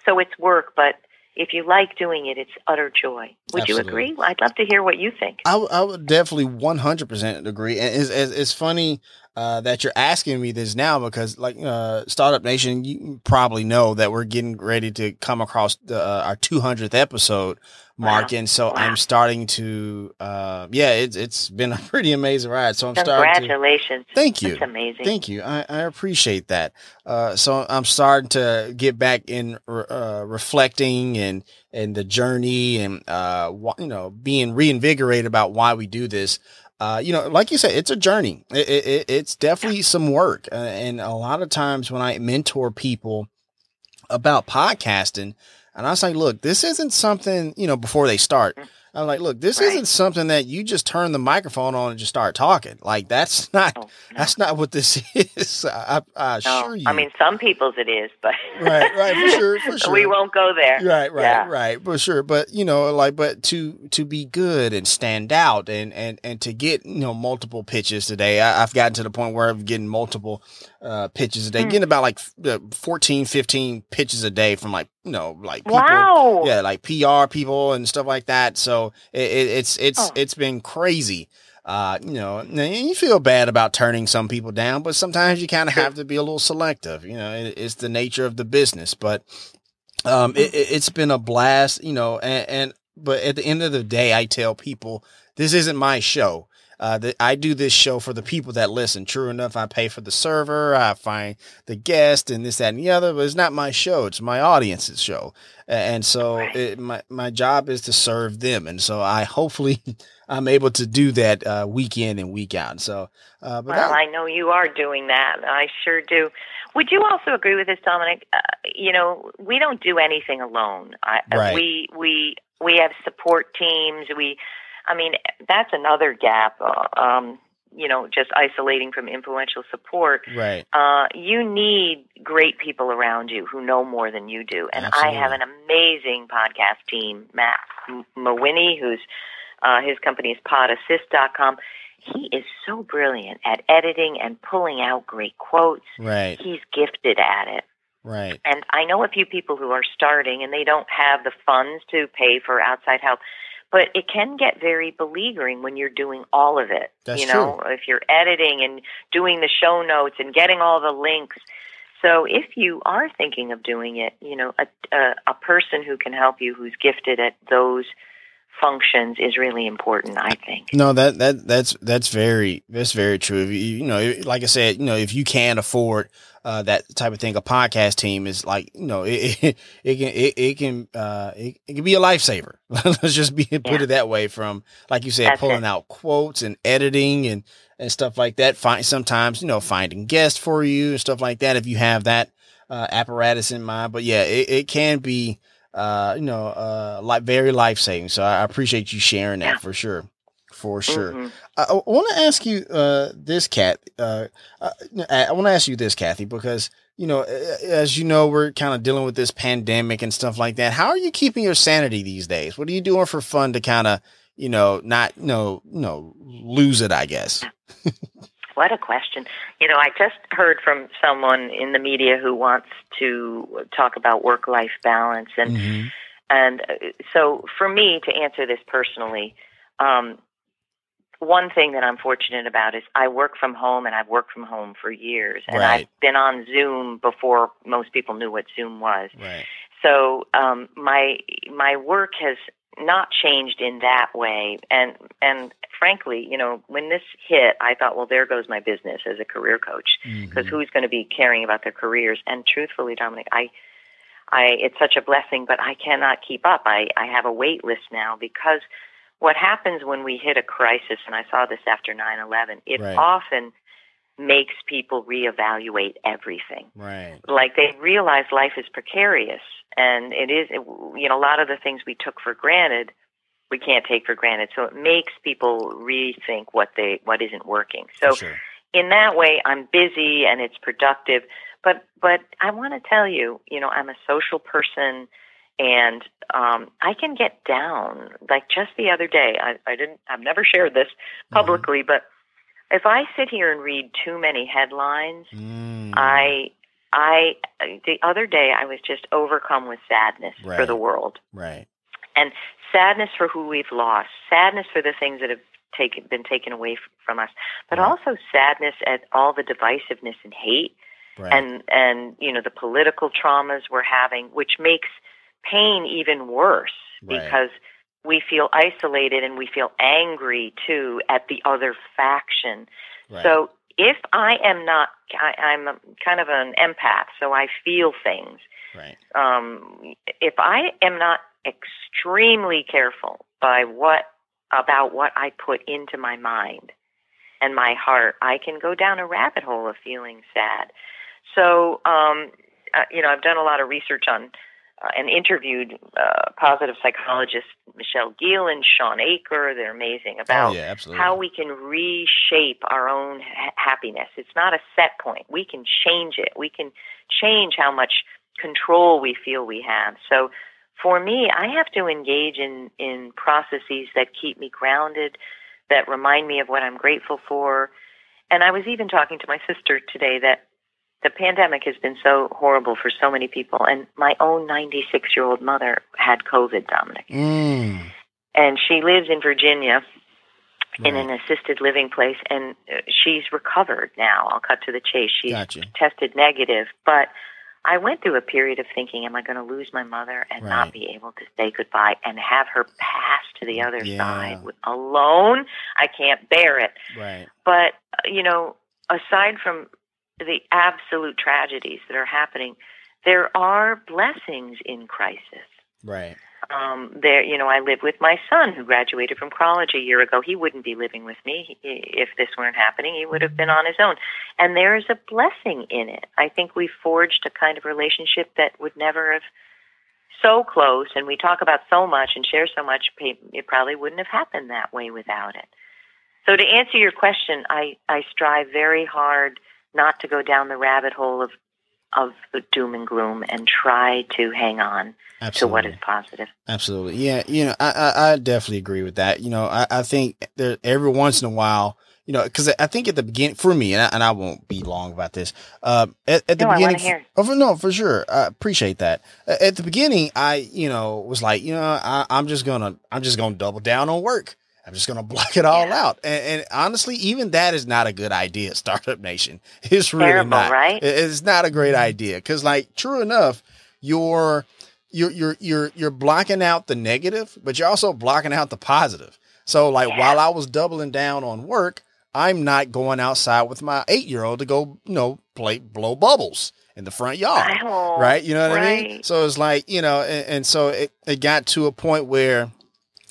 so it's work, but if you like doing it, it's utter joy. Would Absolutely. you agree? I'd love to hear what you think. I would definitely 100% agree. And it's, it's, it's funny uh, that you're asking me this now because, like, uh, Startup Nation, you probably know that we're getting ready to come across the, uh, our 200th episode mark. Wow. And so Wow. I'm starting to, uh, yeah, it's, it's been a [laughs] pretty amazing ride. So I'm starting to. Congratulations. Thank you. That's amazing. Thank you. I, I appreciate that. Uh, so I'm starting to get back in uh, reflecting and and the journey and uh, you know being reinvigorated about why we do this. Uh, you know, like you said, it's a journey. It, it, it- it's definitely some work, uh, and a lot of times when I mentor people about podcasting, and I was like, look, this isn't something you know before they start. Mm. I'm like, look, this Right. isn't something that you just turn the microphone on and just start talking. Like that's [laughs] not Oh, no. that's not what this [laughs] is. I, I No. assure you. I mean, some people's it is, but Right, right, for sure, [laughs] for sure. we won't go there. right, right, Yeah. right, for sure. But you know, like, but to to be good and stand out and and and to get you know multiple pitches today, I, I've gotten to the point where I'm getting multiple uh pitches a day, Hmm. getting about like uh, 14, 15 pitches a day from like you know like people. Wow. Yeah, like PR people and stuff like that. So it, it, it's it's Oh. it's been crazy. Uh, you know, and you feel bad about turning some people down, but sometimes you kind of have to be a little selective. You know, it, it's the nature of the business. But um, it, it, it's been a blast. You know, and, and but at the end of the day, I tell people this isn't my show. Uh, that I do this show for the people that listen. True enough, I pay for the server, I find the guest, and this, that, and the other. But it's not my show; it's my audience's show. And so, it, my my job is to serve them. And so, I hopefully [laughs] I'm able to do that uh, week in and week out. So, uh, but Well, that- I know you are doing that. I sure do. Would you also agree with this, Dominic? Uh, you know, we don't do anything alone. I, Right. We we we have support teams. We, I mean, that's another gap. Uh, um, you know, just isolating from influential support. right, Uh, you need great people around you who know more than you do. And I have an amazing podcast team, Matt M- Mawiney, who's uh, his company is podassist.com. He is so brilliant at editing and pulling out great quotes. right, He's gifted at it. right, And I know a few people who are starting and they don't have the funds to pay for outside help. But it can get very beleaguering when you're doing all of it. That's you know, if you're editing and doing the show notes and getting all the links. So if you are thinking of doing it, you know, a, a, a person who can help you who's gifted at those functions is really important, I think. No, that that that's that's very that's very true. If you, you know, like I said, you know, if you can't afford uh, that type of thing, a podcast team is like, you know, it [laughs] it, it can it, it can uh, it, it can be a lifesaver. [laughs] Let's just be put Yeah. it that way. From like you said, That's pulling it. out quotes and editing and and stuff like that. Find sometimes you know finding guests for you and stuff like that. If you have that uh, apparatus in mind, but yeah, it, it can be uh, you know uh, like very life saving. So I appreciate you sharing that Yeah. for sure. For sure. Mhm. I, I want to ask you uh, this, Kat. Uh, uh, I want to ask you this, Kathy, because you know, as you know, we're kind of dealing with this pandemic and stuff like that. How are you keeping your sanity these days? What are you doing for fun to kind of, you know, not, you know, you know, lose it? I guess. [laughs] What a question. You know, I just heard from someone in the media who wants to talk about work life balance. And, Mhm. and uh, so for me to answer this personally, um, one thing that I'm fortunate about is I work from home and I've worked from home for years. And Right. I've been on Zoom before most people knew what Zoom was. Right. So um, my my work has not changed in that way, and and frankly, you know, when this hit, I thought, well, there goes my business as a career coach, because Mhm. who's going to be caring about their careers? And truthfully, Dominic, I, I, it's such a blessing, but I cannot keep up. I I have a wait list now because what happens when we hit a crisis, and I saw this after nine eleven, it Right. often makes people reevaluate everything. Right. like they realize life is precarious and it is you know a lot of the things we took for granted we can't take for granted. So it makes people rethink what they what isn't working. So sure. in that way i'm busy and it's productive. But but i want to tell you you know i'm a social person and um i can get down. Like just the other day i i didn't i've never shared this publicly but if i sit here and read too many headlines Mm. I I the other day I was just overcome with sadness for the world Right. and sadness for who we've lost, sadness for the things that have taken been taken away f- from us, but Right. also sadness at all the divisiveness and hate Right. and and you know the political traumas we're having, which makes pain even worse Right. because we feel isolated and we feel angry too at the other faction. right. So if I am not, I, I'm a, kind of an empath, so I feel things. right. Um, if I am not extremely careful by what about what I put into my mind and my heart, I can go down a rabbit hole of feeling sad. So, um, uh, you know, I've done a lot of research on uh, and interviewed uh, positive psychologists Michelle Gielan and Shawn Achor. They're amazing about oh yeah, how we can reshape our own ha- happiness. It's not a set point. We can change it. We can change how much control we feel we have. So for me, I have to engage in, in processes that keep me grounded, that remind me of what I'm grateful for. And I was even talking to my sister today that the pandemic has been so horrible for so many people. And my own 96 year old mother had COVID, Dominic Mm. and she lives in Virginia in an assisted living place, and uh, she's recovered now. I'll cut to the chase. She's Gotcha. tested negative, but I went through a period of thinking, am I going to lose my mother and Right. not be able to say goodbye and have her pass to the other Yeah. side alone? I can't bear it. Right. But, uh, you know, aside from the absolute tragedies that are happening, there are blessings in crisis Right. um, there, you know, I live with my son who graduated from college a year ago. He wouldn't be living with me if this weren't happening. He would have been on his own. And there is a blessing in it. I think we forged a kind of relationship that would never have so close and we talk about so much and share so much. It probably wouldn't have happened that way without it. So to answer your question, I, I strive very hard not to go down the rabbit hole of of the doom and gloom and try to hang on Absolutely. to what is positive. Absolutely. Yeah. You know, I, I, I definitely agree with that. You know, I, I think there every once in a while, you know, because I think at the beginning, for me, and I, and I won't be long about this. Uh, at, at the No, I beginning, oh, for, no, for sure, I appreciate that. At the beginning, I, you know, was like, you know, I, I'm just gonna, I'm just gonna double down on work. I'm just gonna [laughs] block it all Yeah. out. And, and honestly, even that is not a good idea. [laughs] Startup Nation, it's really Terrible, not. right? It's not a great mm-hmm. idea because, like, true enough, you're you're you're you're you're blocking out the negative, but you're also blocking out the positive. So like Yeah. while I was doubling down on work, I'm not going outside with my eight year old to go, you know, play blow bubbles in the front yard. Oh, right? You know what I mean? So it's like, you know, and, and so it, it got to a point where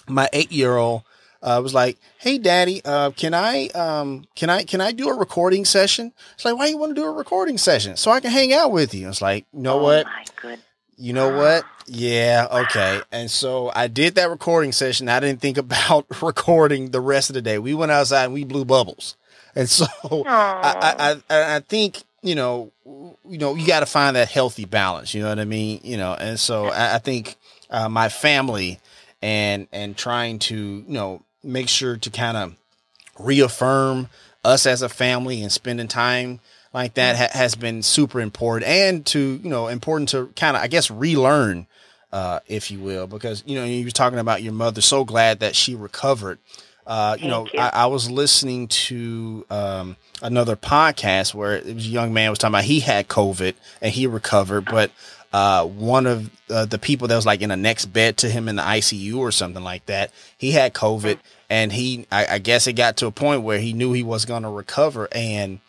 my eight year old uh, was like, "Hey, Daddy, uh, can I um, can I can I do a recording session?" It's like, "Why you want to do a recording session so I can hang out with you?" It's like, you know oh what? You know what? Yeah, okay. And so I did that recording session. I didn't think about [laughs] recording the rest of the day. We went outside and we blew bubbles. And so [laughs] I, I, I, I think, you know, you know, you got to find that healthy balance. You know what I mean? You know, and so I, I think uh, my family and and trying to, you know, make sure to kind of reaffirm us as a family and spending time like that ha- has been super important and to you know important to kind of i guess relearn uh if you will because you know you were talking about your mother so glad that she recovered uh you know you. I, I was listening to um another podcast where it was a young man was talking about he had covid and he recovered but uh, one of uh, the people that was like in the next bed to him in the ICU or something like that, he had COVID, and he, I, I guess, it got to a point where he knew he was going to recover, and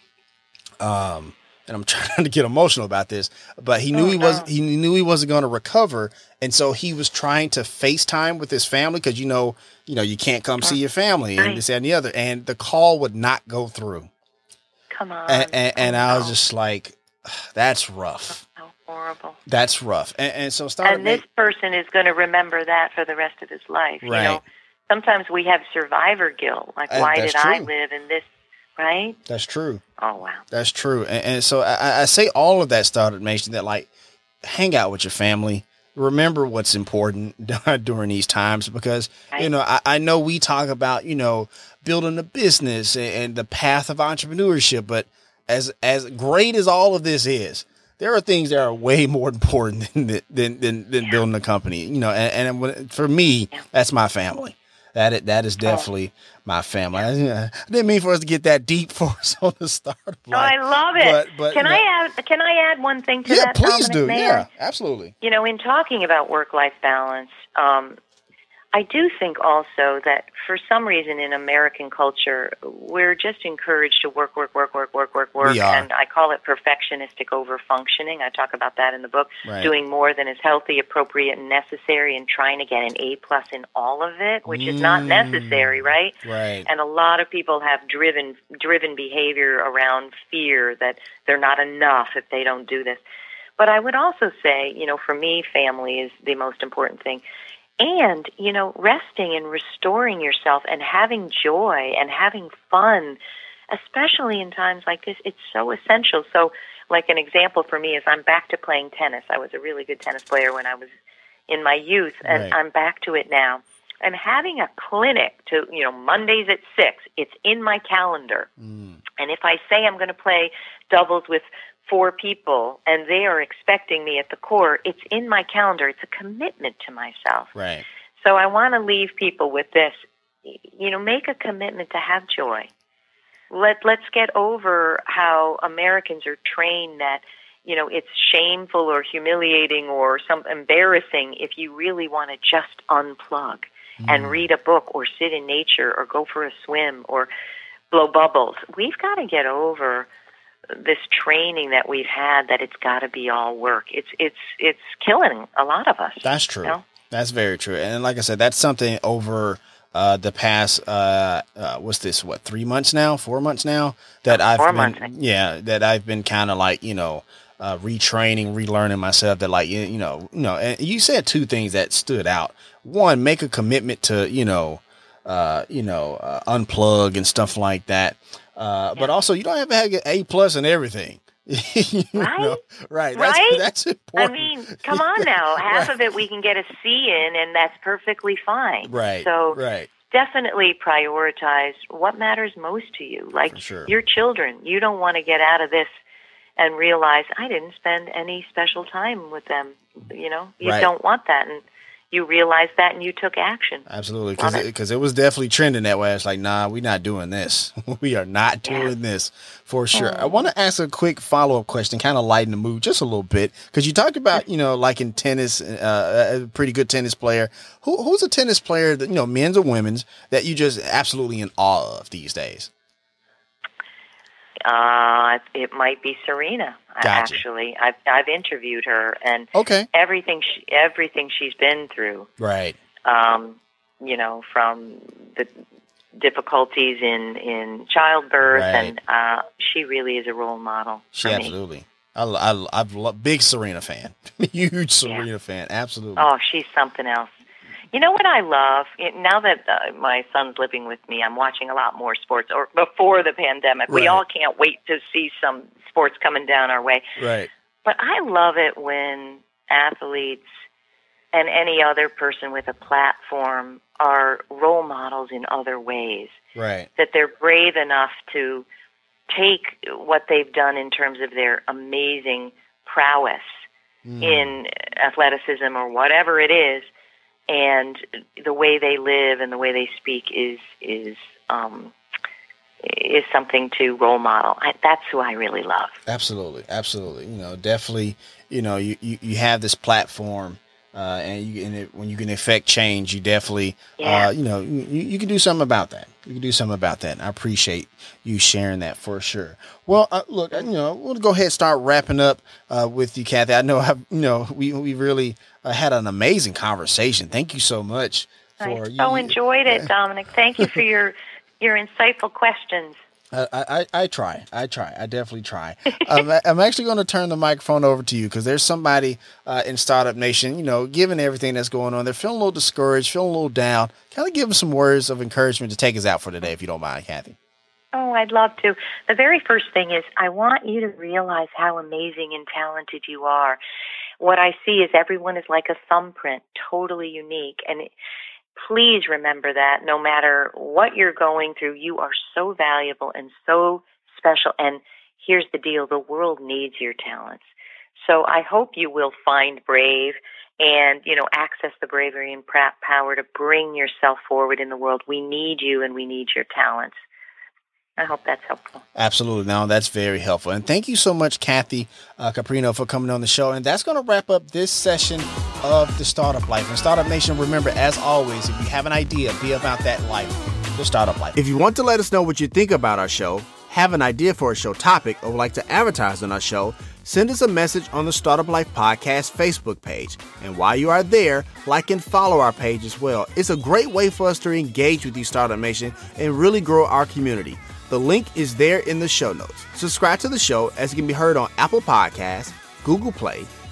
um, and I'm [laughs] trying to get emotional about this, but he knew Oh, he was he knew he wasn't going to recover, and so he was trying to FaceTime with his family because you know you know you can't come see your family and this and the other, and the call would not go through, Come on. and and, and Oh, I was no. just like, that's rough. Horrible. That's rough. And, and so started And this person is going to remember that for the rest of his life. You Right. know, sometimes we have survivor guilt. Like, Uh, why did I live in this? Right? that's true. Oh wow. That's true. And, and so I- I, say all of that Startup Nation that like hang out with your family. Remember what's important [laughs] during these times because you know I, I know we talk about you know building a business and, and the path of entrepreneurship, but as as great as all of this is, there are things that are way more [laughs] important than than than, than yeah. building a company. You know, and, and for me, that's my family. That that is oh. definitely my family. I, didn't mean for us to get that deep [laughs] for us on the start. Oh, I love it. But, but, can but, I add? Can I add one thing to yeah, that? please do. Yeah, absolutely. You know, in talking about work life balance, um, I do think also that for some reason in American culture, we're just encouraged to work, work, work, work, work, work, work. And I call it perfectionistic over functioning. I talk about that in the book. Right. Doing more than is healthy, appropriate, and necessary, and trying to get an A plus in all of it, which mm. is not mm. necessary, right? Right. And a lot of people have driven driven behavior around fear that they're not enough if they don't do this. But I would also say, you know, for me, family is the most important thing and you know resting and restoring yourself and having joy and having fun especially in times like this it's so essential so like an example for me is i'm back to playing tennis i was a really good tennis player when i was in my youth and right. i'm back to it now i'm having a clinic to you know mondays at six it's in my calendar mm. and if i say i'm going to play doubles with four people and they are expecting me at the core, it's in my calendar. It's a commitment to myself. Right. So I want to leave people with this. You know, make a commitment to have joy. Let let's get over how Americans are trained that you know it's shameful or humiliating or some embarrassing if you really want to just unplug mm. and read a book or sit in nature or go for a swim or blow bubbles. We've got to get over this training that we've had that it's got to be all work. It's it's it's killing a lot of us. That's true. You know? That's very true. And like I said, that's something over uh, the past uh, uh, what's this? What three months now? Four months now that I've four been months. yeah that I've been kind of like you know. Uh, retraining, relearning myself that like you, you know, you know, and you said two things that stood out. One, make a commitment to, you know, uh, you know, uh, unplug and stuff like that. Uh, yeah. But also, you don't have to have an A plus and everything. [laughs] right? Know? Right. That's, right. That's important. I mean, come on [laughs] now. Half right. of it we can get a C in, and that's perfectly fine. Right. So right. definitely prioritize what matters most to you. Like sure. your children. You don't want to get out of this and realize I didn't spend any special time with them. You know, you right. don't want that. And you realized that and you took action. Absolutely, because it, cause it was definitely trending that way. It's like, nah, we're not doing this. [laughs] we are not doing yeah. this for sure. I want to ask a quick follow up question, kind of lighten the mood just a little bit, because you talked about, you know, like in tennis, uh, a pretty good tennis player. Who, who's a tennis player that, you know, men's or women's, that you just absolutely in awe of these days? Uh, it might be Serena. Gotcha. Actually, I've I've interviewed her, and okay, everything she, everything she's been through. Right. Um, you know, from the difficulties in in childbirth, right. and uh, she really is a role model. She absolutely. Me. I, I, I've loved, big Serena fan, [laughs] huge Serena yeah. fan, absolutely. Oh, she's something else. You know what I love? Now that uh, my son's living with me, I'm watching a lot more sports. Or before the pandemic, right. we all can't wait to see some sports coming down our way. Right. But I love it when athletes and any other person with a platform are role models in other ways. Right. That they're brave enough to take what they've done in terms of their amazing prowess mm. in athleticism or whatever it is and the way they live and the way they speak is is um, is something to role model. I, that's who I really love. Absolutely, absolutely. You know, definitely. You know, you you, you have this platform. Uh, and you and it, when you can affect change, you definitely, yeah. uh, you know, you, you can do something about that. You can do something about that. And I appreciate you sharing that for sure. Well, uh, look, you know, we'll go ahead and start wrapping up uh, with you, Kathy. I know, I've, you know, we we really uh, had an amazing conversation. Thank you so much. For I so you. enjoyed it, [laughs] Dominic. Thank you for your your insightful questions. I, I, I try. I try. I definitely try. [laughs] um, I'm actually going to turn the microphone over to you because there's somebody uh, in Startup Nation, you know, given everything that's going on, they're feeling a little discouraged, feeling a little down. Kind of give them some words of encouragement to take us out for today, if you don't mind, Kathy. Oh, I'd love to. The very first thing is I want you to realize how amazing and talented you are what I see is everyone is like a thumbprint, totally unique. And please remember that no matter what you're going through, you are so valuable and so special. And here's the deal the world needs your talents. So I hope you will find Brave and, you know, access the bravery and power to bring yourself forward in the world. We need you and we need your talents. I hope that's helpful. Absolutely. Now that's very helpful. And thank you so much, Kathy uh, Caprino, for coming on the show. And that's going to wrap up this session of the Startup Life. And Startup Nation, remember, as always, if you have an idea, be about that life, the Startup Life. If you want to let us know what you think about our show, have an idea for a show topic, or would like to advertise on our show, send us a message on the Startup Life Podcast Facebook page. And while you are there, like and follow our page as well. It's a great way for us to engage with you, Startup Nation, and really grow our community. The link is there in the show notes. Subscribe to the show as it can be heard on Apple Podcasts, Google Play,